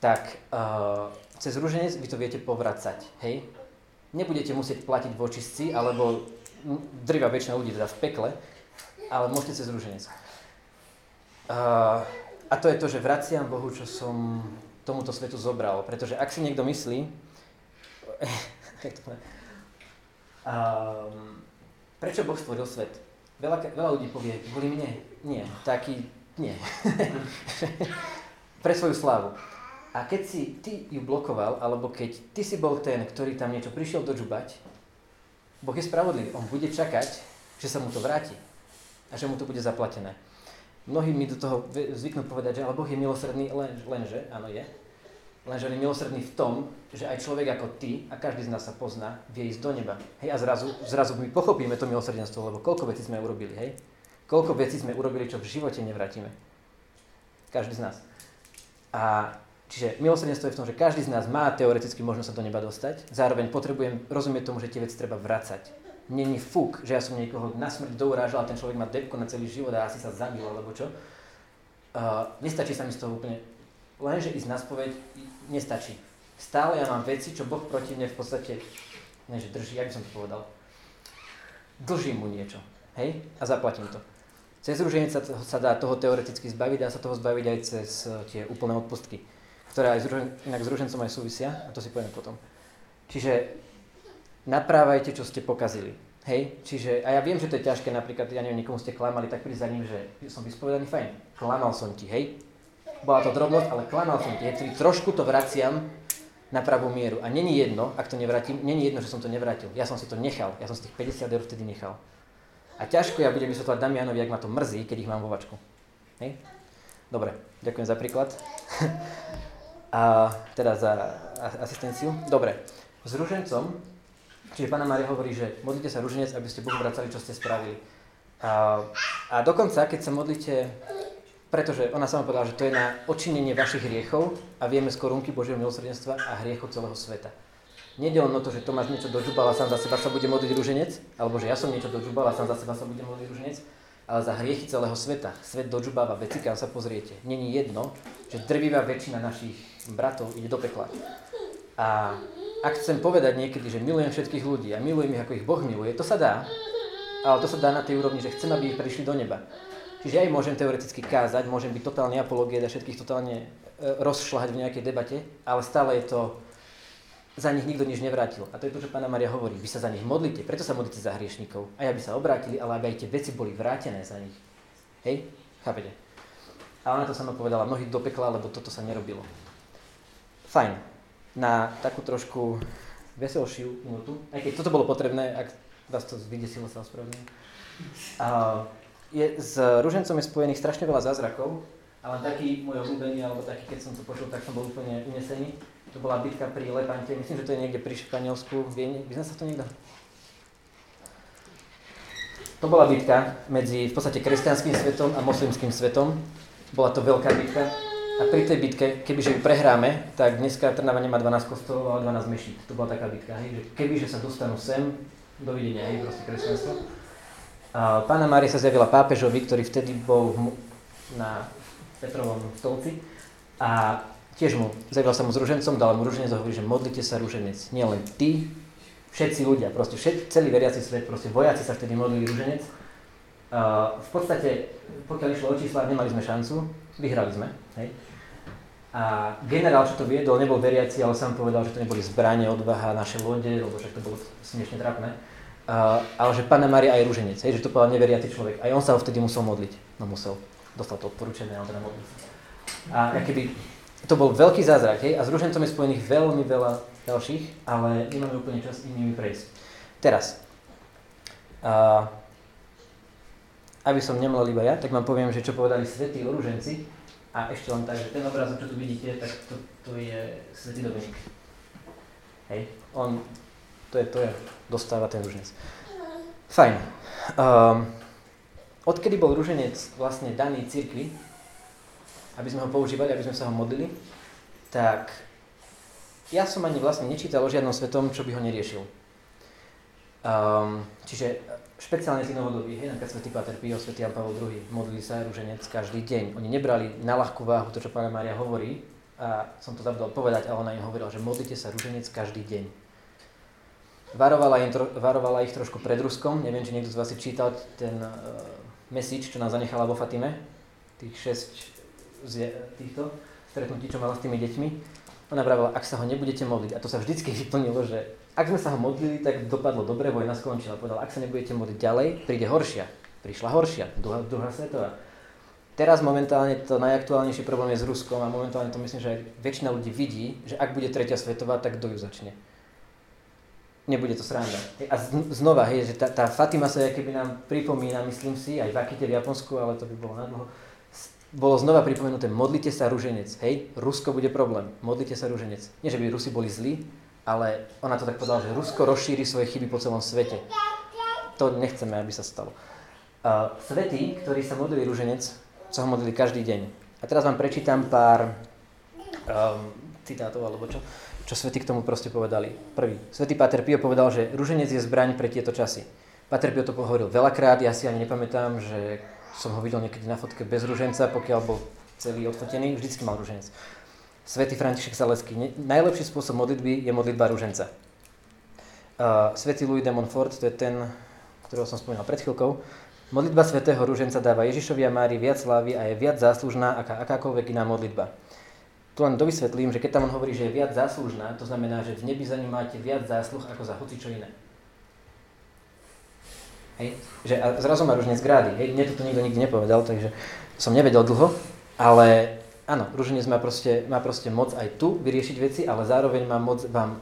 tak uh, cez rúženec vy to viete povracať, hej. Nebudete musieť platiť vočistci, alebo drvá väčšina ľudí teda v pekle, ale môžete cez rúženec. Uh, a to je to, že vraciam Bohu, čo som tomuto svetu zobral. Pretože ak si niekto myslí, um, prečo Boh stvoril svet? Veľa, veľa ľudí povie, kvôli mne. Nie, taký, nie. Pre svoju slávu. A keď si ty ju blokoval, alebo keď ty si bol ten, ktorý tam niečo prišiel dožubať, Boh je spravodlivý. On bude čakať, že sa mu to vráti. A že mu to bude zaplatené. Mnohí mi do toho zvyknú povedať, že ale Boh je milosrdný, len, lenže, áno je, Lenže on je milosrdný v tom, že aj človek ako ty, a každý z nás sa pozná, vie ísť do neba. Hej, a zrazu, zrazu my pochopíme to milosrdenstvo, lebo koľko vecí sme urobili, hej? Koľko vecí sme urobili, čo v živote nevrátime. Každý z nás. A čiže milosrdenstvo je v tom, že každý z nás má teoreticky možnosť sa do neba dostať, zároveň potrebujem rozumieť tomu, že tie veci treba vracať. Není fuk, že ja som niekoho na smrť dourážal a ten človek má depko na celý život a asi sa zabil, alebo čo. Uh, nestačí sa mi z toho úplne Lenže ísť na spoveď nestačí. Stále ja mám veci, čo Boh proti mne v podstate, než drží, jak by som to povedal, dlžím mu niečo. Hej? A zaplatím to. Cez rúženec sa, sa dá toho teoreticky zbaviť, dá sa toho zbaviť aj cez uh, tie úplné odpustky, ktoré aj z, inak s rúžencom aj súvisia, a to si poviem potom. Čiže naprávajte, čo ste pokazili. Hej, čiže, a ja viem, že to je ťažké, napríklad, ja neviem, niekomu ste klamali, tak prísť za ním, že som vyspovedaný, fajn, klamal som ti, hej, bola to drobnosť, ale klamal som ti, hej, trošku to vraciam na pravú mieru. A není jedno, ak to nevrátim, není jedno, že som to nevrátil. Ja som si to nechal, ja som si tých 50 eur vtedy nechal. A ťažko ja budem vysvetľovať Damianovi, ak ma to mrzí, keď ich mám vo vačku. Hej? Dobre, ďakujem za príklad. a teda za asistenciu. Dobre, s ružencom, čiže Pána Mária hovorí, že modlite sa ruženec, aby ste Bohu vracali, čo ste spravili. A, a dokonca, keď sa modlíte, pretože ona sama povedala, že to je na odčinenie vašich hriechov a vieme z korunky Božieho milosrdenstva a hriechov celého sveta. Nede len o to, že Tomáš niečo dožubal a sám za seba sa bude modliť ruženec, alebo že ja som niečo dožubal a sám za seba sa bude modliť ruženec, ale za hriechy celého sveta. Svet dožubáva veci, kam sa pozriete. Není jedno, že drvivá väčšina našich bratov ide do pekla. A ak chcem povedať niekedy, že milujem všetkých ľudí a milujem ich, ako ich Boh miluje, to sa dá, ale to sa dá na tej úrovni, že chcem, aby ich prišli do neba. Čiže aj môžem teoreticky kázať, môžem byť totálny apologét a všetkých totálne e, rozšľahať v nejakej debate, ale stále je to, za nich nikto nič nevrátil. A to je to, čo Pána Maria hovorí. Vy sa za nich modlíte, preto sa modlíte za hriešnikov. Aj aby sa obrátili, ale aby aj tie veci boli vrátené za nich. Hej? Chápete? A ona to sama povedala, mnohí do pekla, lebo toto sa nerobilo. Fajn. Na takú trošku veselšiu minútu, aj keď toto bolo potrebné, ak vás to vydesilo, sa ospravedlňujem je, s ružencom je spojených strašne veľa zázrakov, ale taký môj obľúbený, alebo taký, keď som to počul, tak som bol úplne unesený. To bola bitka pri Lepante, myslím, že to je niekde pri Španielsku, vyzná sa to niekto? To bola bitka medzi v podstate kresťanským svetom a moslimským svetom. Bola to veľká bitka. A pri tej bitke, kebyže ju prehráme, tak dneska Trnava nemá 12 kostolov, ale 12 mešít. To bola taká bitka, hej, že kebyže sa dostanú sem, dovidenia, hej, proste kresťanstvo Pána Mária sa zjavila pápežovi, ktorý vtedy bol na Petrovom stolci a tiež mu, zjavila sa mu s ružencom, dala mu ruženec a hovorí, že modlite sa ruženec. Nie len ty, všetci ľudia, proste všet, celý veriaci svet, proste vojaci sa vtedy modlili ruženec. V podstate, pokiaľ išlo o čísla, nemali sme šancu, vyhrali sme. Hej? A generál, čo to viedol, nebol veriaci, ale sám povedal, že to neboli zbranie, odvaha, naše lode, lebo však to bolo smiešne trápne. Ale že Pána Maria aj rúženec, hej, že to povedal neveriaci človek. Aj on sa ho vtedy musel modliť. No musel. Dostal to odporúčené, ale teda modliť. A keby, to bol veľký zázrak, hej, a s rúžencom je spojených veľmi veľa ďalších, ale nemáme úplne čas inými prejsť. Teraz, uh, aby som nemlel iba ja, tak vám poviem, že čo povedali svätí o rúženci. A ešte len tak, že ten obrazok, čo tu vidíte, tak to, to je svätý Dominik. Hej, on to je, to je, dostáva ten ruženec. Fajn. Um, odkedy bol ruženec vlastne daný cirkvi, aby sme ho používali, aby sme sa ho modlili, tak ja som ani vlastne nečítal o žiadnom svetom, čo by ho neriešil. Um, čiže špeciálne z iného doby, hej, napríklad svätý Pater Pio, svätý Jan Pavel II, modlili sa ruženec každý deň. Oni nebrali na ľahkú váhu to, čo Pána Mária hovorí, a som to zabudol povedať, ale ona im hovorila, že modlite sa ruženec každý deň. Varovala, im tro, varovala ich trošku pred Ruskom, neviem, či niekto z vás si čítal ten uh, message, čo nám zanechala vo Fatime, tých šesť z týchto stretnutí, čo mala s tými deťmi. Ona vravela, ak sa ho nebudete modliť, a to sa vždycky vyplnilo, že ak sme sa ho modlili, tak dopadlo dobre, vojna skončila. Povedala, ak sa nebudete modliť ďalej, príde horšia. Prišla horšia, druhá, druhá svetová. Teraz momentálne to najaktuálnejší problém je s Ruskom a momentálne to myslím, že väčšina ľudí vidí, že ak bude tretia svetová, tak kto ju začne nebude to sranda. A znova, hej, že tá, tá Fatima sa keby nám pripomína, myslím si, aj v Akite v Japonsku, ale to by bolo nadlho, bolo znova pripomenuté, modlite sa ruženec, hej, Rusko bude problém, modlite sa ruženec. Nie, že by Rusi boli zlí, ale ona to tak povedala, že Rusko rozšíri svoje chyby po celom svete. To nechceme, aby sa stalo. Uh, svetí, ktorí sa modlili ruženec, sa ho modlili každý deň. A teraz vám prečítam pár um, citátov, alebo čo čo svety k tomu proste povedali. Prvý. Svetý Pater Pio povedal, že ruženec je zbraň pre tieto časy. Pater Pio to hovoril veľakrát, ja si ani nepamätám, že som ho videl niekedy na fotke bez ruženca, pokiaľ bol celý odfotený, vždycky mal ruženec. Svetý František Zaleský. Najlepší spôsob modlitby je modlitba ruženca. Uh, Svetý Louis de Montfort, to je ten, ktorého som spomínal pred chvíľkou. Modlitba svätého ruženca dáva Ježišovi a Mári viac slávy a je viac záslužná ako akákoľvek iná modlitba tu len dovysvetlím, že keď tam on hovorí, že je viac záslužná, to znamená, že v nebi za ním máte viac zásluh ako za hoci čo iné. Hej? Že, a zrazu má ruženec grády. Hej? Mne to nikto nikdy nepovedal, takže som nevedel dlho, ale áno, ruženec má proste, má proste moc aj tu vyriešiť veci, ale zároveň má moc vám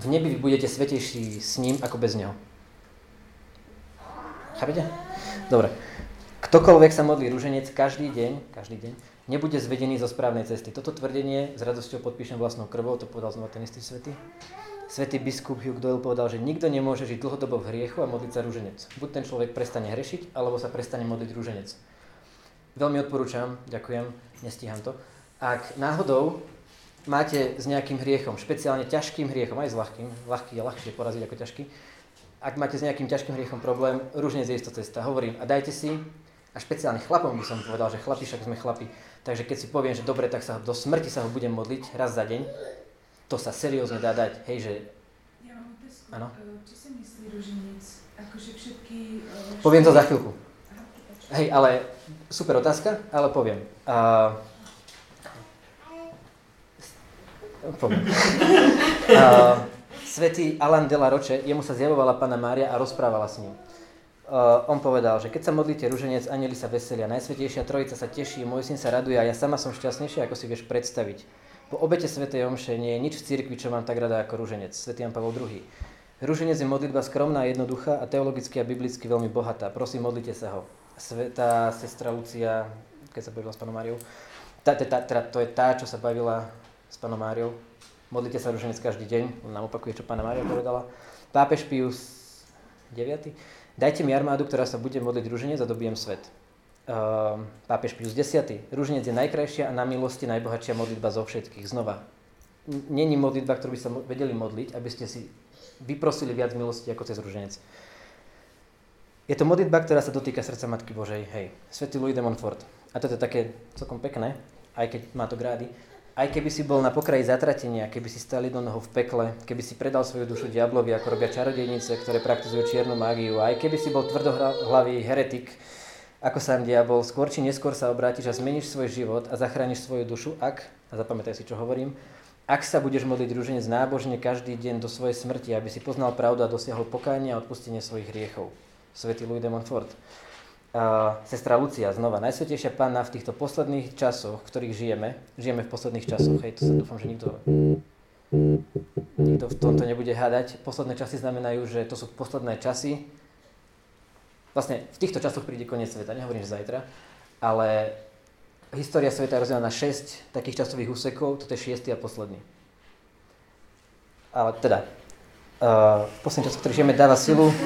v nebi vy budete svetejší s ním ako bez neho. Chápete? Dobre. Ktokoľvek sa modlí ruženec každý deň, každý deň, nebude zvedený zo správnej cesty. Toto tvrdenie s radosťou podpíšem vlastnou krvou, to povedal znova ten istý svety. Svetý biskup Hugh Doyle povedal, že nikto nemôže žiť dlhodobo v hriechu a modliť sa rúženec. Buď ten človek prestane hrešiť, alebo sa prestane modliť rúženec. Veľmi odporúčam, ďakujem, nestíham to. Ak náhodou máte s nejakým hriechom, špeciálne ťažkým hriechom, aj s ľahkým, ľahký je ľahšie poraziť ako ťažký, ak máte s nejakým ťažkým hriechom problém, rúženec je isto cesta. Hovorím, a dajte si, a špeciálne chlapom by som povedal, že chlapi, však sme chlapi, takže keď si poviem, že dobre, tak sa do smrti sa ho budem modliť raz za deň, to sa seriózne dá dať, hej, že... Ja mám otázku. Áno. E, Čo si myslí ruženec? Akože všetky... e, Poviem to za chvíľku. Aha. Hej, ale super otázka, ale poviem. Uh, poviem. Uh, Svetý Alan de la Roche, jemu sa zjavovala Pana Mária a rozprávala s ním. Uh, on povedal, že keď sa modlíte ruženec, anieli sa veselia, Najsvetejšia Trojica sa teší, môj syn sa raduje a ja sama som šťastnejšia, ako si vieš predstaviť. Po obete Svetej Omše nie je nič v cirkvi, čo mám tak rada ako ruženec. Svetý Jan Pavel II. Ruženec je modlitba skromná, jednoduchá a teologicky a biblicky veľmi bohatá. Prosím, modlite sa ho. Svetá sestra Lucia, keď sa bavila s panom Máriou, tá, tá, to je tá, čo sa bavila s panom Máriou. Modlite sa ruženec každý deň, on nám opakuje, čo pána Mária povedala. Pápež Pius 9. Dajte mi armádu, ktorá sa bude modliť ruženec a dobijem svet. Uh, pápež Pius 10. Ruženec je najkrajšia a na milosti najbohatšia modlitba zo všetkých. Znova, není modlitba, ktorú by sa vedeli modliť, aby ste si vyprosili viac milosti ako cez ruženec. Je to modlitba, ktorá sa dotýka srdca Matky Božej. Hej, Svetý Louis de Montfort. A toto je také celkom pekné, aj keď má to grády. Aj keby si bol na pokraji zatratenia, keby si stal jednou nohou v pekle, keby si predal svoju dušu diablovi, ako robia čarodejnice, ktoré praktizujú čiernu mágiu, aj keby si bol tvrdohlavý heretik, ako sám diabol, skôr či neskôr sa obrátiš a zmeníš svoj život a zachrániš svoju dušu, ak, a zapamätaj si, čo hovorím, ak sa budeš modliť rúženec nábožne každý deň do svojej smrti, aby si poznal pravdu a dosiahol pokánie a odpustenie svojich hriechov. Svetý Louis de Montfort. Uh, sestra Lucia, znova, najsvetejšia pána v týchto posledných časoch, v ktorých žijeme, žijeme v posledných časoch, hej, to sa dúfam, že nikto, nikto v tomto nebude hádať. Posledné časy znamenajú, že to sú posledné časy, vlastne v týchto časoch príde koniec sveta, nehovorím, že zajtra, ale história sveta je rozdelená na 6 takých časových úsekov, toto je šiestý a posledný. Ale teda, uh, v posledných časoch, ktorých žijeme, dáva silu.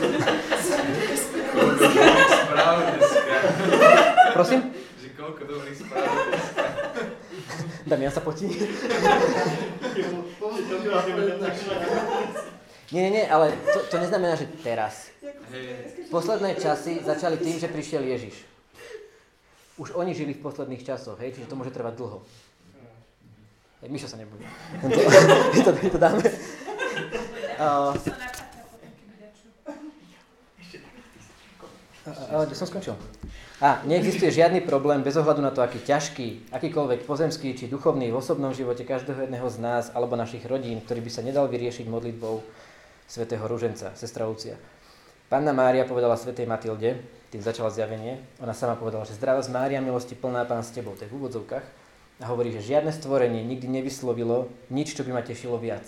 Správ dneska. Prosím? Že koľko dobrých správ. Damian sa potí. Nie, nie, nie, ale to, to neznamená, že teraz. Posledné časy začali tým, že prišiel Ježiš. Už oni žili v posledných časoch, hej, čiže to môže trvať dlho. Hej, Mišo sa nebude. To, my to dáme. Uh, a, kde som skončil? A neexistuje žiadny problém bez ohľadu na to, aký ťažký, akýkoľvek pozemský či duchovný v osobnom živote každého jedného z nás alebo našich rodín, ktorý by sa nedal vyriešiť modlitbou svätého Ruženca, sestra Lucia. Panna Mária povedala svätej Matilde, tým začala zjavenie, ona sama povedala, že zdravá z Mária, milosti plná Pán s tebou, to je v úvodzovkách, a hovorí, že žiadne stvorenie nikdy nevyslovilo nič, čo by ma tešilo viac.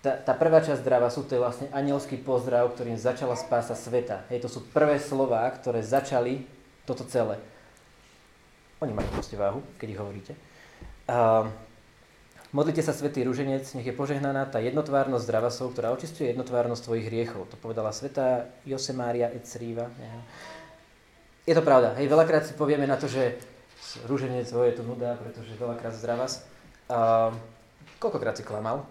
Tá, tá prvá časť zdravá sú to je vlastne anielský pozdrav, ktorým začala spása sveta. Hej, to sú prvé slová, ktoré začali toto celé. Oni majú proste váhu, keď ich hovoríte. Uh, modlite sa, svätý ruženec, nech je požehnaná tá jednotvárnosť zdravasov, ktorá očistuje jednotvárnosť tvojich hriechov. To povedala sveta Josemária et Sriva. Je to pravda. Hej, veľakrát si povieme na to, že ruženec, o, je to nuda, pretože veľakrát zdravas. Uh, koľkokrát si klamal?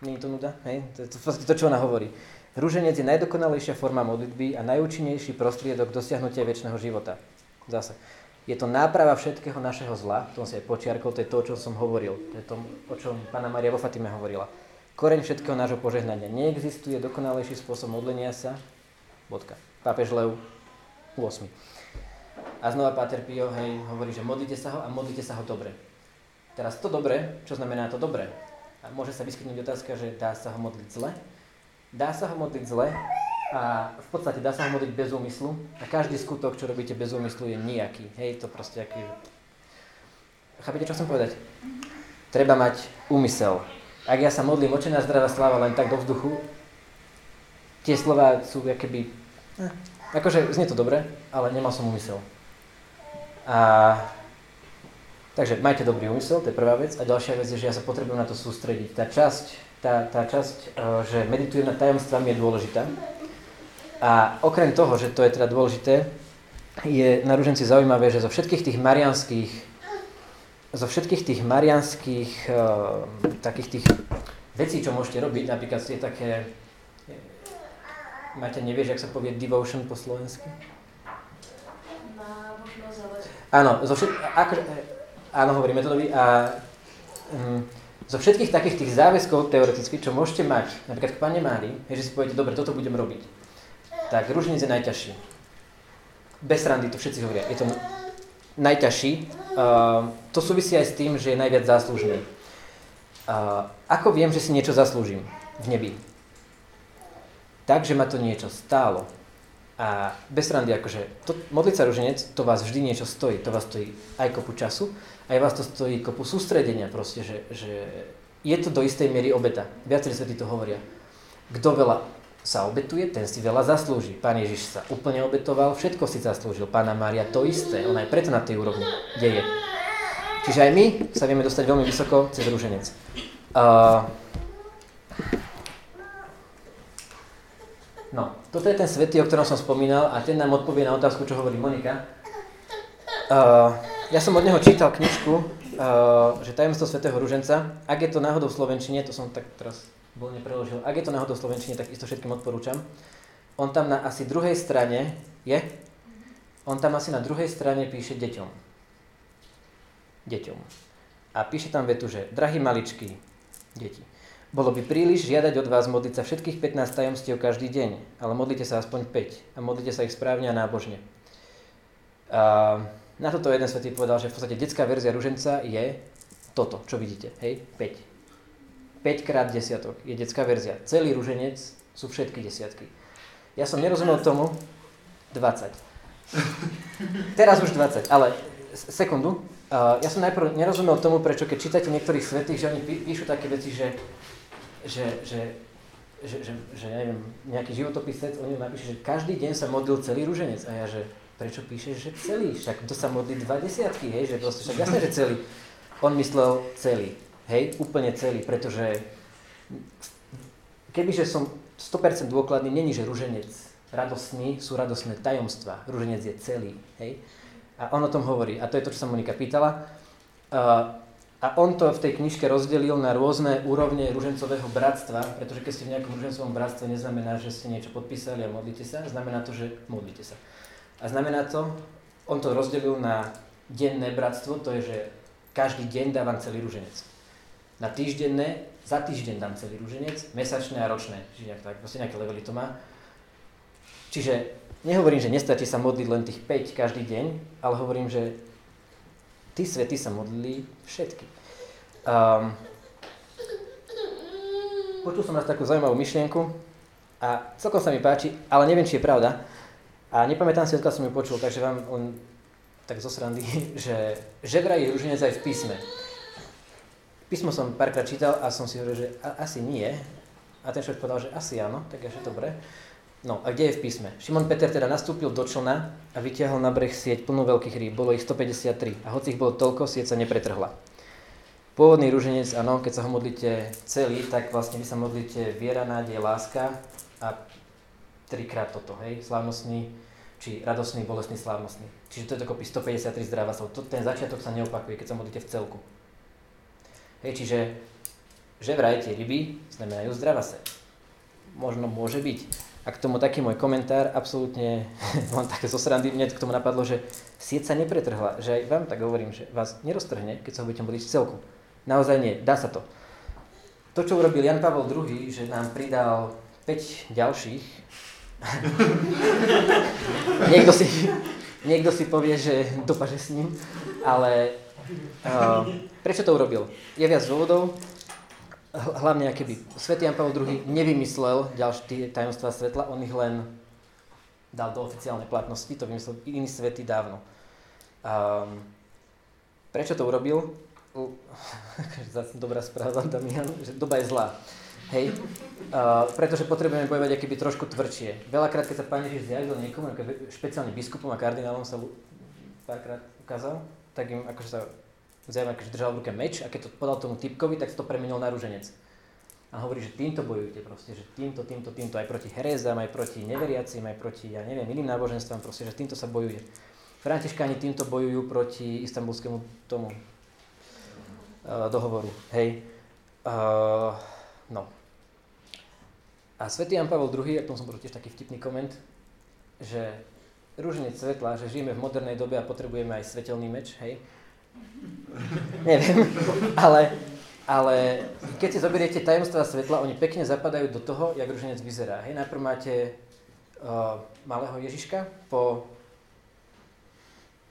Nie je to nuda? Hej? To je to, to, čo ona hovorí. Rúženec je najdokonalejšia forma modlitby a najúčinnejší prostriedok dosiahnutia väčšného života. Zase. Je to náprava všetkého našeho zla, to si aj počiarkol, to je to, o čom som hovoril, to je to, o čom pána Maria vo Fatime hovorila. Koreň všetkého nášho požehnania. Neexistuje dokonalejší spôsob modlenia sa. Bodka. Pápež Lev 8. A znova Páter Pio, hej, hovorí, že modlite sa ho a modlite sa ho dobre. Teraz to dobre, čo znamená to dobre? A môže sa vyskytnúť otázka, že dá sa ho modliť zle? Dá sa ho modliť zle a v podstate dá sa ho modliť bez úmyslu a každý skutok, čo robíte bez úmyslu, je nejaký. Hej, to proste aký... Chápete, čo chcem povedať? Treba mať úmysel. Ak ja sa modlím očená zdravá sláva len tak do vzduchu, tie slova sú keby... Eh, akože znie to dobre, ale nemal som úmysel. A Takže majte dobrý úmysel, to je prvá vec. A ďalšia vec je, že ja sa potrebujem na to sústrediť. Tá časť, tá, tá časť e, že meditujem nad tajomstvami je dôležitá. A okrem toho, že to je teda dôležité, je na ruženci zaujímavé, že zo všetkých tých marianských zo všetkých tých marianských uh, takých tých vecí, čo môžete robiť, napríklad je také Máte, nevieš, jak sa povie devotion po slovensky? Áno, zo všet... akože, áno, hovorím metódovi a um, zo všetkých takých tých záväzkov teoreticky, čo môžete mať, napríklad k Pane Mári, je, že si poviete, dobre, toto budem robiť, tak ružnic je najťažší. Bez randy to všetci hovoria, je to najťažší. Uh, to súvisí aj s tým, že je najviac záslužný. Uh, ako viem, že si niečo zaslúžim v nebi? tak, že ma to niečo stálo. A bez randy, akože to, modliť sa ruženec, to vás vždy niečo stojí. To vás stojí aj kopu času, aj vás to stojí kopu sústredenia proste, že, že je to do istej miery obeta. Viacerí svety to hovoria. Kto veľa sa obetuje, ten si veľa zaslúži. Pán Ježiš sa úplne obetoval, všetko si zaslúžil. Pána Mária to isté, ona je preto na tej úrovni, kde je. Čiže aj my sa vieme dostať veľmi vysoko cez rúženec. Uh, No, toto je ten svetý, o ktorom som spomínal a ten nám odpovie na otázku, čo hovorí Monika. Uh, ja som od neho čítal knižku, uh, že tajemstvo svätého Ruženca. Ak je to náhodou v Slovenčine, to som tak teraz bol nepreložil, ak je to náhodou v Slovenčine, tak isto všetkým odporúčam. On tam na asi druhej strane, je? On tam asi na druhej strane píše deťom. Deťom. A píše tam vetu, že drahí maličky, deti, bolo by príliš žiadať od vás modliť sa všetkých 15 tajomstiev každý deň, ale modlite sa aspoň 5 a modlite sa ich správne a nábožne. A na toto jeden svetý povedal, že v podstate detská verzia ruženca je toto, čo vidíte, hej, 5. 5 krát desiatok je detská verzia. Celý ruženec sú všetky desiatky. Ja som nerozumel tomu 20. Teraz už 20, ale sekundu. Uh, ja som najprv nerozumel tomu, prečo keď čítate niektorých svetých, že oni píšu také veci, že že, že, že, že, že neviem, nejaký životopisec o ňom napíše, že každý deň sa modlil celý rúženec. A ja, že prečo píšeš, že celý? Však to sa modlí dva desiatky, hej, že proste však jasné, že celý. On myslel celý, hej, úplne celý, pretože kebyže som 100% dôkladný, není, že rúženec radosný, sú radosné tajomstva. Rúženec je celý, hej. A on o tom hovorí. A to je to, čo sa Monika pýtala. Uh, a on to v tej knižke rozdelil na rôzne úrovne ružencového bratstva, pretože keď ste v nejakom ružencovom bratstve, neznamená, že ste niečo podpísali a modlíte sa, znamená to, že modlíte sa. A znamená to, on to rozdelil na denné bratstvo, to je, že každý deň dávam celý ruženec. Na týždenné, za týždeň dám celý ruženec, mesačné a ročné, čiže nejak tak, proste nejaké levely to má. Čiže nehovorím, že nestačí sa modliť len tých 5 každý deň, ale hovorím, že tí svety sa modlili všetky. Um, počul som raz takú zaujímavú myšlienku a celkom sa mi páči, ale neviem, či je pravda. A nepamätám si, odkiaľ som ju počul, takže vám len tak zo srandy, že, že vraj je ruženec aj v písme. Písmo som párkrát čítal a som si hovoril, že asi nie. A ten človek povedal, že asi áno, tak je dobre. No a kde je v písme? Šimon Peter teda nastúpil do člna a vytiahol na breh sieť plnú veľkých rýb. Bolo ich 153 a hoci ich bolo toľko, sieť sa nepretrhla. Pôvodný rúženec, áno, keď sa ho modlíte celý, tak vlastne vy sa modlíte viera, nádej, láska a trikrát toto, hej, slávnostný, či radosný, bolestný, slávnostný. Čiže to je dokopy 153 zdravasov. Ten začiatok sa neopakuje, keď sa modlíte v celku. Hej, čiže že vraj tie ryby znamenajú zdravase. Možno môže byť. A k tomu taký môj komentár, absolútne len také zo srandy, mne k tomu napadlo, že sieť sa nepretrhla, že aj vám tak hovorím, že vás neroztrhne, keď sa budete modliť celku. Naozaj nie, dá sa to. To, čo urobil Jan Pavel II, že nám pridal 5 ďalších, niekto, si, niekto si povie, že dopaže s ním, ale uh, prečo to urobil? Je viac dôvodov, hlavne keby svätý Jan Pavel II nevymyslel ďalšie tajomstvá svetla, on ich len dal do oficiálnej platnosti, to vymyslel iný svety dávno. Um, prečo to urobil? Dobrá správa, Damian, že doba je zlá. Hej, uh, pretože potrebujeme bojovať akéby trošku tvrdšie. Veľakrát, keď sa Pán Ježiš zjavil niekomu, špeciálne biskupom a kardinálom sa párkrát ukázal, tak im akože sa zaujímavé, že držal v ruke meč a keď to podal tomu typkovi, tak to premenil na rúženec. A hovorí, že týmto bojujte proste, že týmto, týmto, týmto, aj proti herézam, aj proti neveriacim, aj proti, ja neviem, iným náboženstvám, proste, že týmto sa bojuje. Františkáni týmto bojujú proti istambulskému tomu uh, dohovoru, hej. Uh, no. A svätý Jan Pavel II, a tom som bol tiež taký vtipný koment, že rúženec svetla, že žijeme v modernej dobe a potrebujeme aj svetelný meč, hej. Neviem, ale ale keď si zoberiete tajomstva svetla, oni pekne zapadajú do toho, jak ruženec vyzerá. Hej, najprv máte uh, malého Ježiška, po,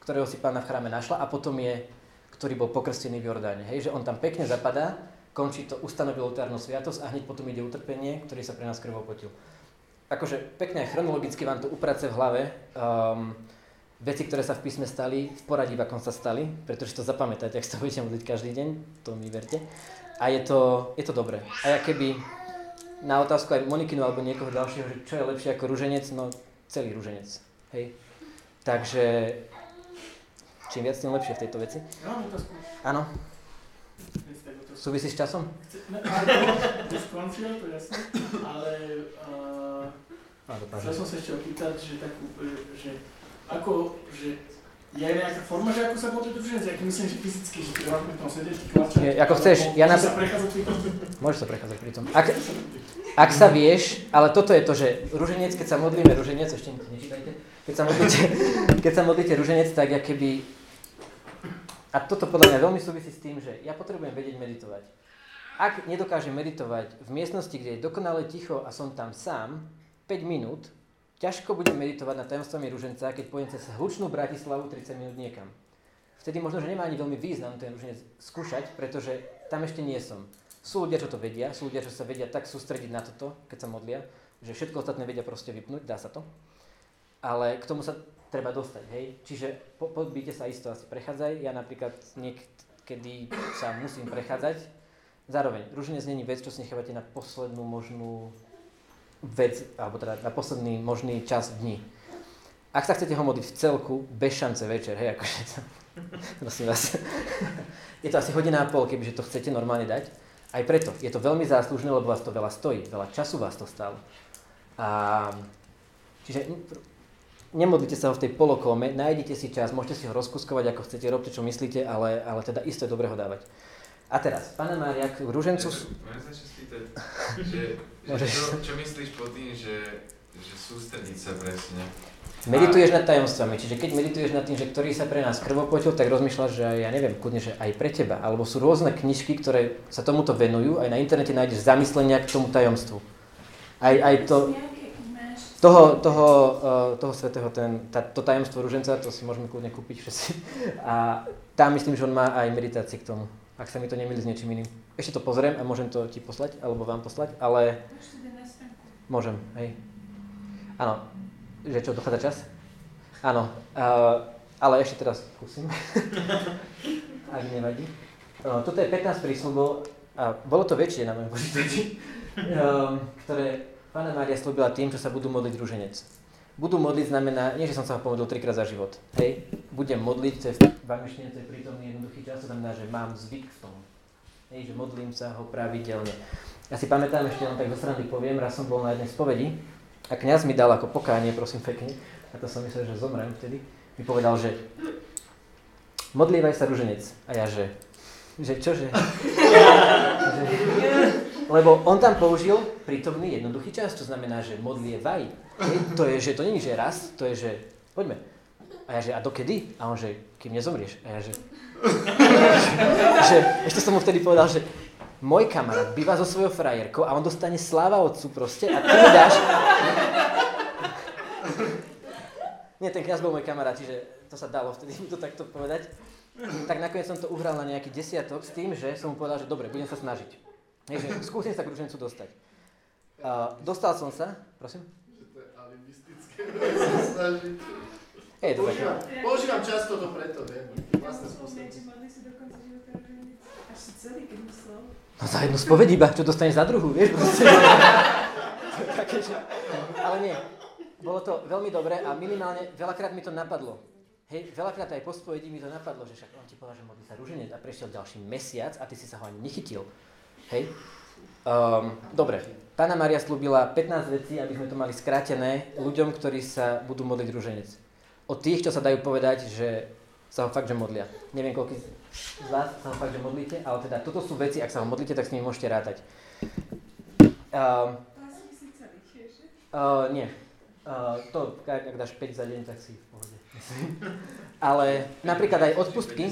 ktorého si pána v chráme našla a potom je, ktorý bol pokrstený v Jordáne. Hej, že on tam pekne zapadá, končí to, ustanovil oltárnu sviatosť a hneď potom ide utrpenie, ktorý sa pre nás krvou potil. Akože pekne chronologicky vám to uprace v hlave. Um, veci, ktoré sa v písme stali, v poradí, v akom sa stali, pretože to zapamätáte, ak sa budete modliť každý deň, to mi verte. A je to, je to dobré. A ja keby na otázku aj Monikinu alebo niekoho ďalšieho, že čo je lepšie ako rúženec, no celý rúženec. Hej. Takže čím viac, tým lepšie v tejto veci. Ja mám otázku. Áno. Súvisí s časom? Už skončil, to jasné, ale uh, chcel som sa ešte opýtať, že, takú, že ako, že je nejaká forma, že ako sa do ženec, aký myslím, že fyzicky, že keď pri tom sedieť, kľačať. Ako chceš, ja na... sa prechádzať pri tom? Môžeš sa prechádzať pri tom. Ak, ak sa vieš, ale toto je to, že ruženec, keď sa modlíme ruženec, ešte nečítajte, keď sa modlíte, keď sa modlíte ruženec, tak ja keby... A toto podľa mňa veľmi súvisí s tým, že ja potrebujem vedieť meditovať. Ak nedokážem meditovať v miestnosti, kde je dokonale ticho a som tam sám, 5 minút, Ťažko budem meditovať na tajomstvami ruženca, keď pôjdem cez hlučnú Bratislavu 30 minút niekam. Vtedy možno, že nemá ani veľmi význam ten ruženec skúšať, pretože tam ešte nie som. Sú ľudia, čo to vedia, sú ľudia, čo sa vedia tak sústrediť na toto, keď sa modlia, že všetko ostatné vedia proste vypnúť, dá sa to. Ale k tomu sa treba dostať, hej. Čiže po, po byte sa isto asi prechádzaj. Ja napríklad niekedy sa musím prechádzať. Zároveň, ruženec není vec, čo si nechávate na poslednú možnú vec, alebo teda na posledný možný čas dní. Ak sa chcete ho modliť v celku, bez šance večer, hej, akože to, prosím vás. je to asi hodina a pol, kebyže to chcete normálne dať. Aj preto, je to veľmi záslužné, lebo vás to veľa stojí, veľa času vás to stalo. A, čiže nemodlite sa ho v tej polokome, nájdete si čas, môžete si ho rozkuskovať, ako chcete, robte, čo myslíte, ale, ale teda isto je dobre ho dávať. A teraz, pána Mária, k ružencu... Môžem sa spýtať, že, že čo, čo myslíš po tým, že, že sústrediť sa presne? Medituješ nad tajomstvami, čiže keď medituješ nad tým, že ktorý sa pre nás krvopotil, tak rozmýšľaš, že ja neviem, kudne, že aj pre teba. Alebo sú rôzne knižky, ktoré sa tomuto venujú, aj na internete nájdeš zamyslenia k tomu tajomstvu. Aj, aj to, toho, toho, uh, toho svetého, ten, tá, to tajomstvo ruženca, to si môžeme kľudne kúpiť všetci. A tam myslím, že on má aj meditácie k tomu ak sa mi to nemýli s niečím iným. Ešte to pozriem a môžem to ti poslať, alebo vám poslať, ale... Môžem, hej. Áno, že čo, dochádza čas? Áno, uh, ale ešte teraz skúsim, ak nevadí. Uh, toto je 15 prísľubov a bolo to väčšie na mojom počítači, um, ktoré Pána Mária slúbila tým, čo sa budú modliť ruženec. Budú modliť znamená, nie že som sa ho pomodlil trikrát za život. Hej, budem modliť, to je v angličtine, to je prítomný jednoduchý čas, to znamená, že mám zvyk v tom. Hej, že modlím sa ho pravidelne. Ja si pamätám ešte len tak zo strany poviem, raz som bol na jednej spovedi a kňaz mi dal ako pokánie, prosím pekne, a to som myslel, že zomrem vtedy, mi povedal, že modlívaj sa ruženec. A ja, že, že čože? že, lebo on tam použil prítomný jednoduchý čas, to znamená, že modlievaj. To je, že to není, že raz, to je, že poďme. A ja, že a dokedy? A on, že kým nezomrieš. A ja, že... že ešte som mu vtedy povedal, že môj kamarát býva so svojou frajerkou a on dostane sláva otcu proste a ty mi dáš... Nie, ten kniaz bol môj kamarát, čiže to sa dalo vtedy mi to takto povedať. Tak nakoniec som to uhral na nejaký desiatok s tým, že som mu povedal, že dobre, budem sa snažiť. Hej, že skúsim sa k ružencu dostať. Uh, dostal som sa, prosím? Je to používam, také. používam často to preto, viem. Vlastné No za jednu spoveď iba, čo dostaneš za druhú, vieš? také, že... Ale nie, bolo to veľmi dobré a minimálne veľakrát mi to napadlo. Hej, veľakrát aj po spovedi mi to napadlo, že však on ti povedal, že modlí sa rúženec a prešiel ďalší mesiac a ty si sa ho ani nechytil. Hej? Um, dobre, Pána Maria slúbila 15 vecí, aby sme to mali skrátené ľuďom, ktorí sa budú modliť rúženec. O tých, čo sa dajú povedať, že sa ho fakt, že modlia. Neviem, koľko z vás sa ho fakt, že modlíte, ale teda toto sú veci, ak sa ho modlíte, tak s nimi môžete rátať. Uh, uh, nie. Uh, to, ak dáš 5 za deň, tak si v pohode. Ale napríklad aj odpustky.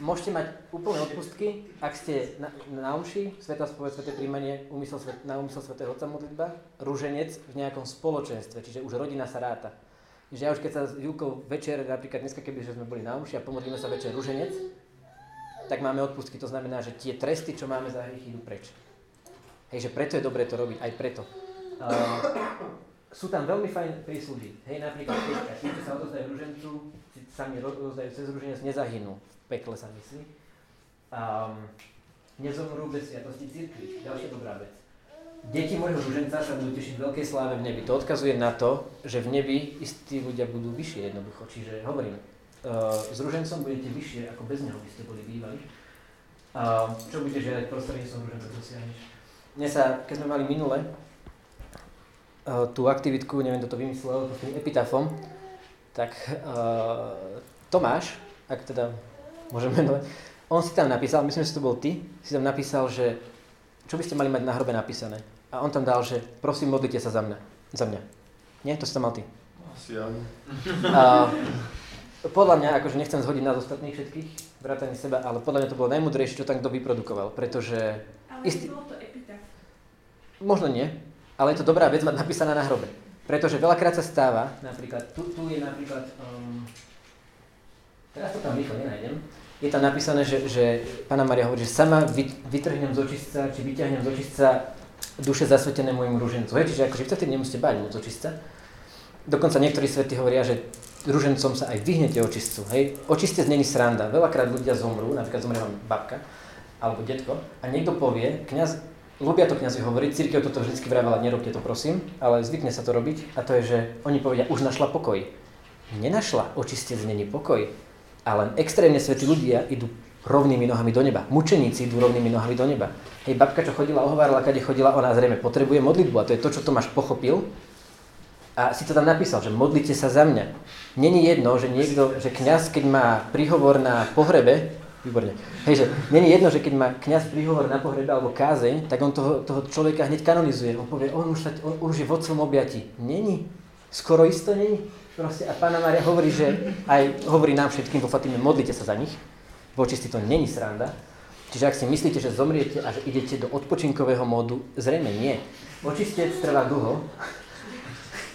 Môžete mať úplné odpustky, ak ste na, na umši, Sveta spoved, Sveté príjmanie, umysel, svet, na umysel Svetého Otca modlitba, rúženec v nejakom spoločenstve, čiže už rodina sa ráta. Že ja už keď sa s Julkou večer, napríklad dneska keby sme boli na umši a pomodlíme sa večer rúženec, tak máme odpustky. To znamená, že tie tresty, čo máme za hriechy, idú preč. Hej, že preto je dobré to robiť, aj preto. Uh, sú tam veľmi fajn prísluhy. Hej, napríklad keď čo sa odozdajú ružencu, sami odozdajú cez ruženec, nezahynú. V pekle sa myslí. Um, nezomrú bez sviatosti cirkvi. Ďalšia dobrá vec. Deti môjho ruženca sa budú tešiť veľkej sláve v nebi. To odkazuje na to, že v nebi istí ľudia budú vyššie jednoducho. Čiže hovorím, uh, s ružencom budete vyššie, ako bez neho by ste boli bývali. Uh, čo bude žiadať prostredníctvom ruženca dosiahneš? Dnes sa, keď sme mali minule, tú aktivitku, neviem, kto to vymyslel, tým epitafom, tak uh, Tomáš, ak teda môžem menovať, on si tam napísal, myslím, že to bol ty, si tam napísal, že čo by ste mali mať na hrobe napísané. A on tam dal, že prosím, modlite sa za mňa. Za mňa. Nie? To si tam mal ty. Asi áno. Uh, podľa mňa, akože nechcem zhodiť nás ostatných všetkých, vrátane seba, ale podľa mňa to bolo najmudrejšie, čo tam kto vyprodukoval, pretože... Ale istý... bol to epitaf. Možno nie, ale je to dobrá vec mať napísaná na hrobe. Pretože veľakrát sa stáva, napríklad, tu, tu je napríklad, um, teraz to tam rýchlo nenájdem, je tam napísané, že, že Pána Maria hovorí, že sama vytrhnem z očistca, či vyťahnem z očistca duše zasvetené môjmu rúžencu. Hej, čiže akože vtedy nemusíte bať moc očistca. Dokonca niektorí svety hovoria, že rúžencom sa aj vyhnete očistcu. Hej. Očistec není sranda. Veľakrát ľudia zomrú, napríklad zomrie vám babka alebo detko a niekto povie, kňaz ľubia to kniazy hovoriť, církev toto vždy vravela, nerobte to prosím, ale zvykne sa to robiť a to je, že oni povedia, už našla pokoj. Nenašla, očistec není pokoj, ale extrémne svätí ľudia idú rovnými nohami do neba. Mučeníci idú rovnými nohami do neba. Hej, babka, čo chodila, ohovárala, kade chodila, ona zrejme potrebuje modlitbu a to je to, čo Tomáš pochopil. A si to tam napísal, že modlite sa za mňa. Není jedno, že niekto, že kňaz, keď má príhovor na pohrebe, Výborne. Hej, že jedno, že keď má kňaz príhovor na pohrebe alebo kázeň, tak on toho, toho človeka hneď kanonizuje. On povie, on už, sa, on, už je vodcom objati. Není. Skoro isto není. Proste, a Pána Mária hovorí, že aj hovorí nám všetkým vo Fatime, modlite sa za nich. V očisti to není sranda. Čiže ak si myslíte, že zomriete a že idete do odpočinkového módu, zrejme nie. Očistec trvá dlho.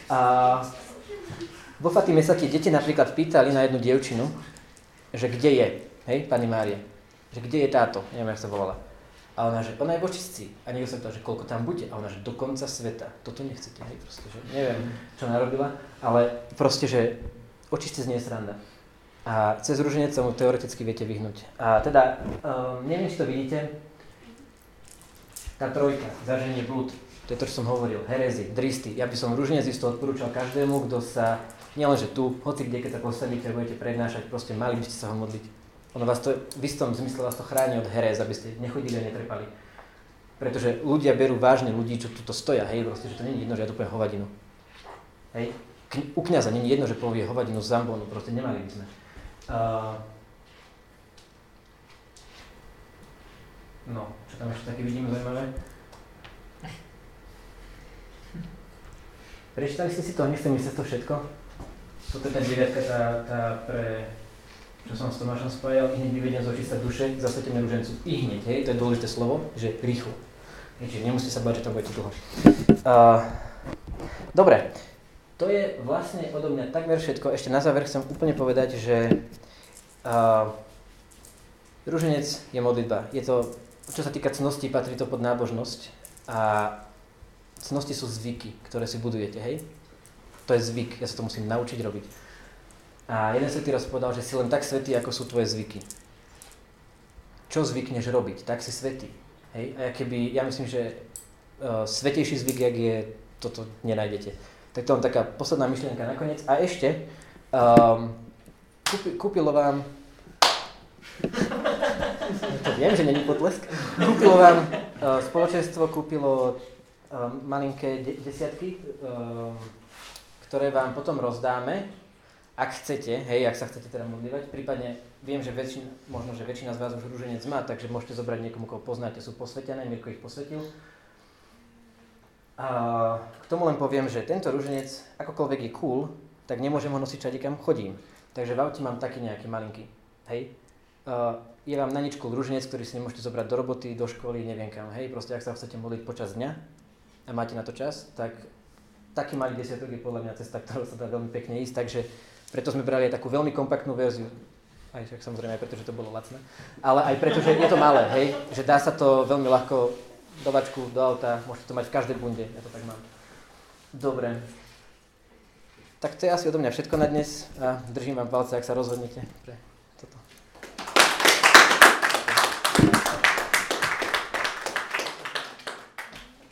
A vo Fatime sa tie deti napríklad pýtali na jednu dievčinu, že kde je. Hej, pani Mária, že kde je táto? Neviem, jak sa volala. A ona, že ona je v. A niekto sa pýtal, že koľko tam bude. A ona, že do konca sveta. Toto nechcete, hej, proste, že neviem, čo narobila. Ale proste, že očistec nie je sranda. A cez ruženec sa mu teoreticky viete vyhnúť. A teda, um, neviem, či to vidíte, tá trojka, zaženie blúd, to je to, čo som hovoril, herezy, dristy. Ja by som ruženec isto odporúčal každému, kto sa, nielenže tu, hoci kde, keď sa postavíte budete prednášať, proste mali by ste sa ho modliť ono vás to, v istom zmysle vás to chráni od herez, aby ste nechodili a netrepali. Pretože ľudia berú vážne ľudí, čo tuto stoja, hej, proste, že to je jedno, že ja tu poviem hovadinu. Hej, u kniaza je jedno, že povie hovadinu z zambónu, proste nemali by sme. Uh, no, čo tam ešte také vidíme zaujímavé? Prečítali ste si to, nechcem ísť to všetko? Toto je tá deviatka, tá, tá pre čo som s Tomášom spájal, i hneď z očista duše, zasvetíme ružencu. I hej, to je dôležité slovo, že rýchlo. Čiže nemusíte sa báť, že to bude dlho. Uh, dobre, to je vlastne odo mňa takmer všetko. Ešte na záver chcem úplne povedať, že uh, ruženec je modlitba. Je to, čo sa týka cnosti, patrí to pod nábožnosť. A cnosti sú zvyky, ktoré si budujete, hej? To je zvyk, ja sa to musím naučiť robiť. A jeden svetý raz povedal, že si len tak svetý, ako sú tvoje zvyky. Čo zvykneš robiť, tak si svetý. Hej? A keby, ja myslím, že uh, svetejší zvyk, jak je, toto nenájdete. Tak to len taká posledná myšlienka nakoniec. A ešte, um, kúpi, kúpilo vám to viem, že není potlesk. Kúpilo vám, uh, spoločenstvo kúpilo uh, malinké de- desiatky, uh, ktoré vám potom rozdáme, ak chcete, hej, ak sa chcete teda modlívať, prípadne viem, že väčšina, možno, že väčšina z vás už rúženec má, takže môžete zobrať niekomu, koho poznáte, sú posvetené, Mirko ich posvetil. A k tomu len poviem, že tento rúženec, akokoľvek je cool, tak nemôžem ho nosiť všade, kam chodím. Takže v aute mám taký nejaký malinký. Hej. Uh, je vám na nič cool rúženec, ktorý si nemôžete zobrať do roboty, do školy, neviem kam. Hej, proste ak sa chcete modliť počas dňa a máte na to čas, tak taký malý desiatok je podľa mňa cesta, ktorou sa dá veľmi pekne ísť, takže preto sme brali aj takú veľmi kompaktnú verziu. Aj však samozrejme aj preto, že to bolo lacné. Ale aj preto, že je to malé, hej, že dá sa to veľmi ľahko do vačku, do auta, môžete to mať v každej bunde, ja to tak mám. Dobre. Tak to je asi odo mňa všetko na dnes a držím vám palce, ak sa rozhodnete pre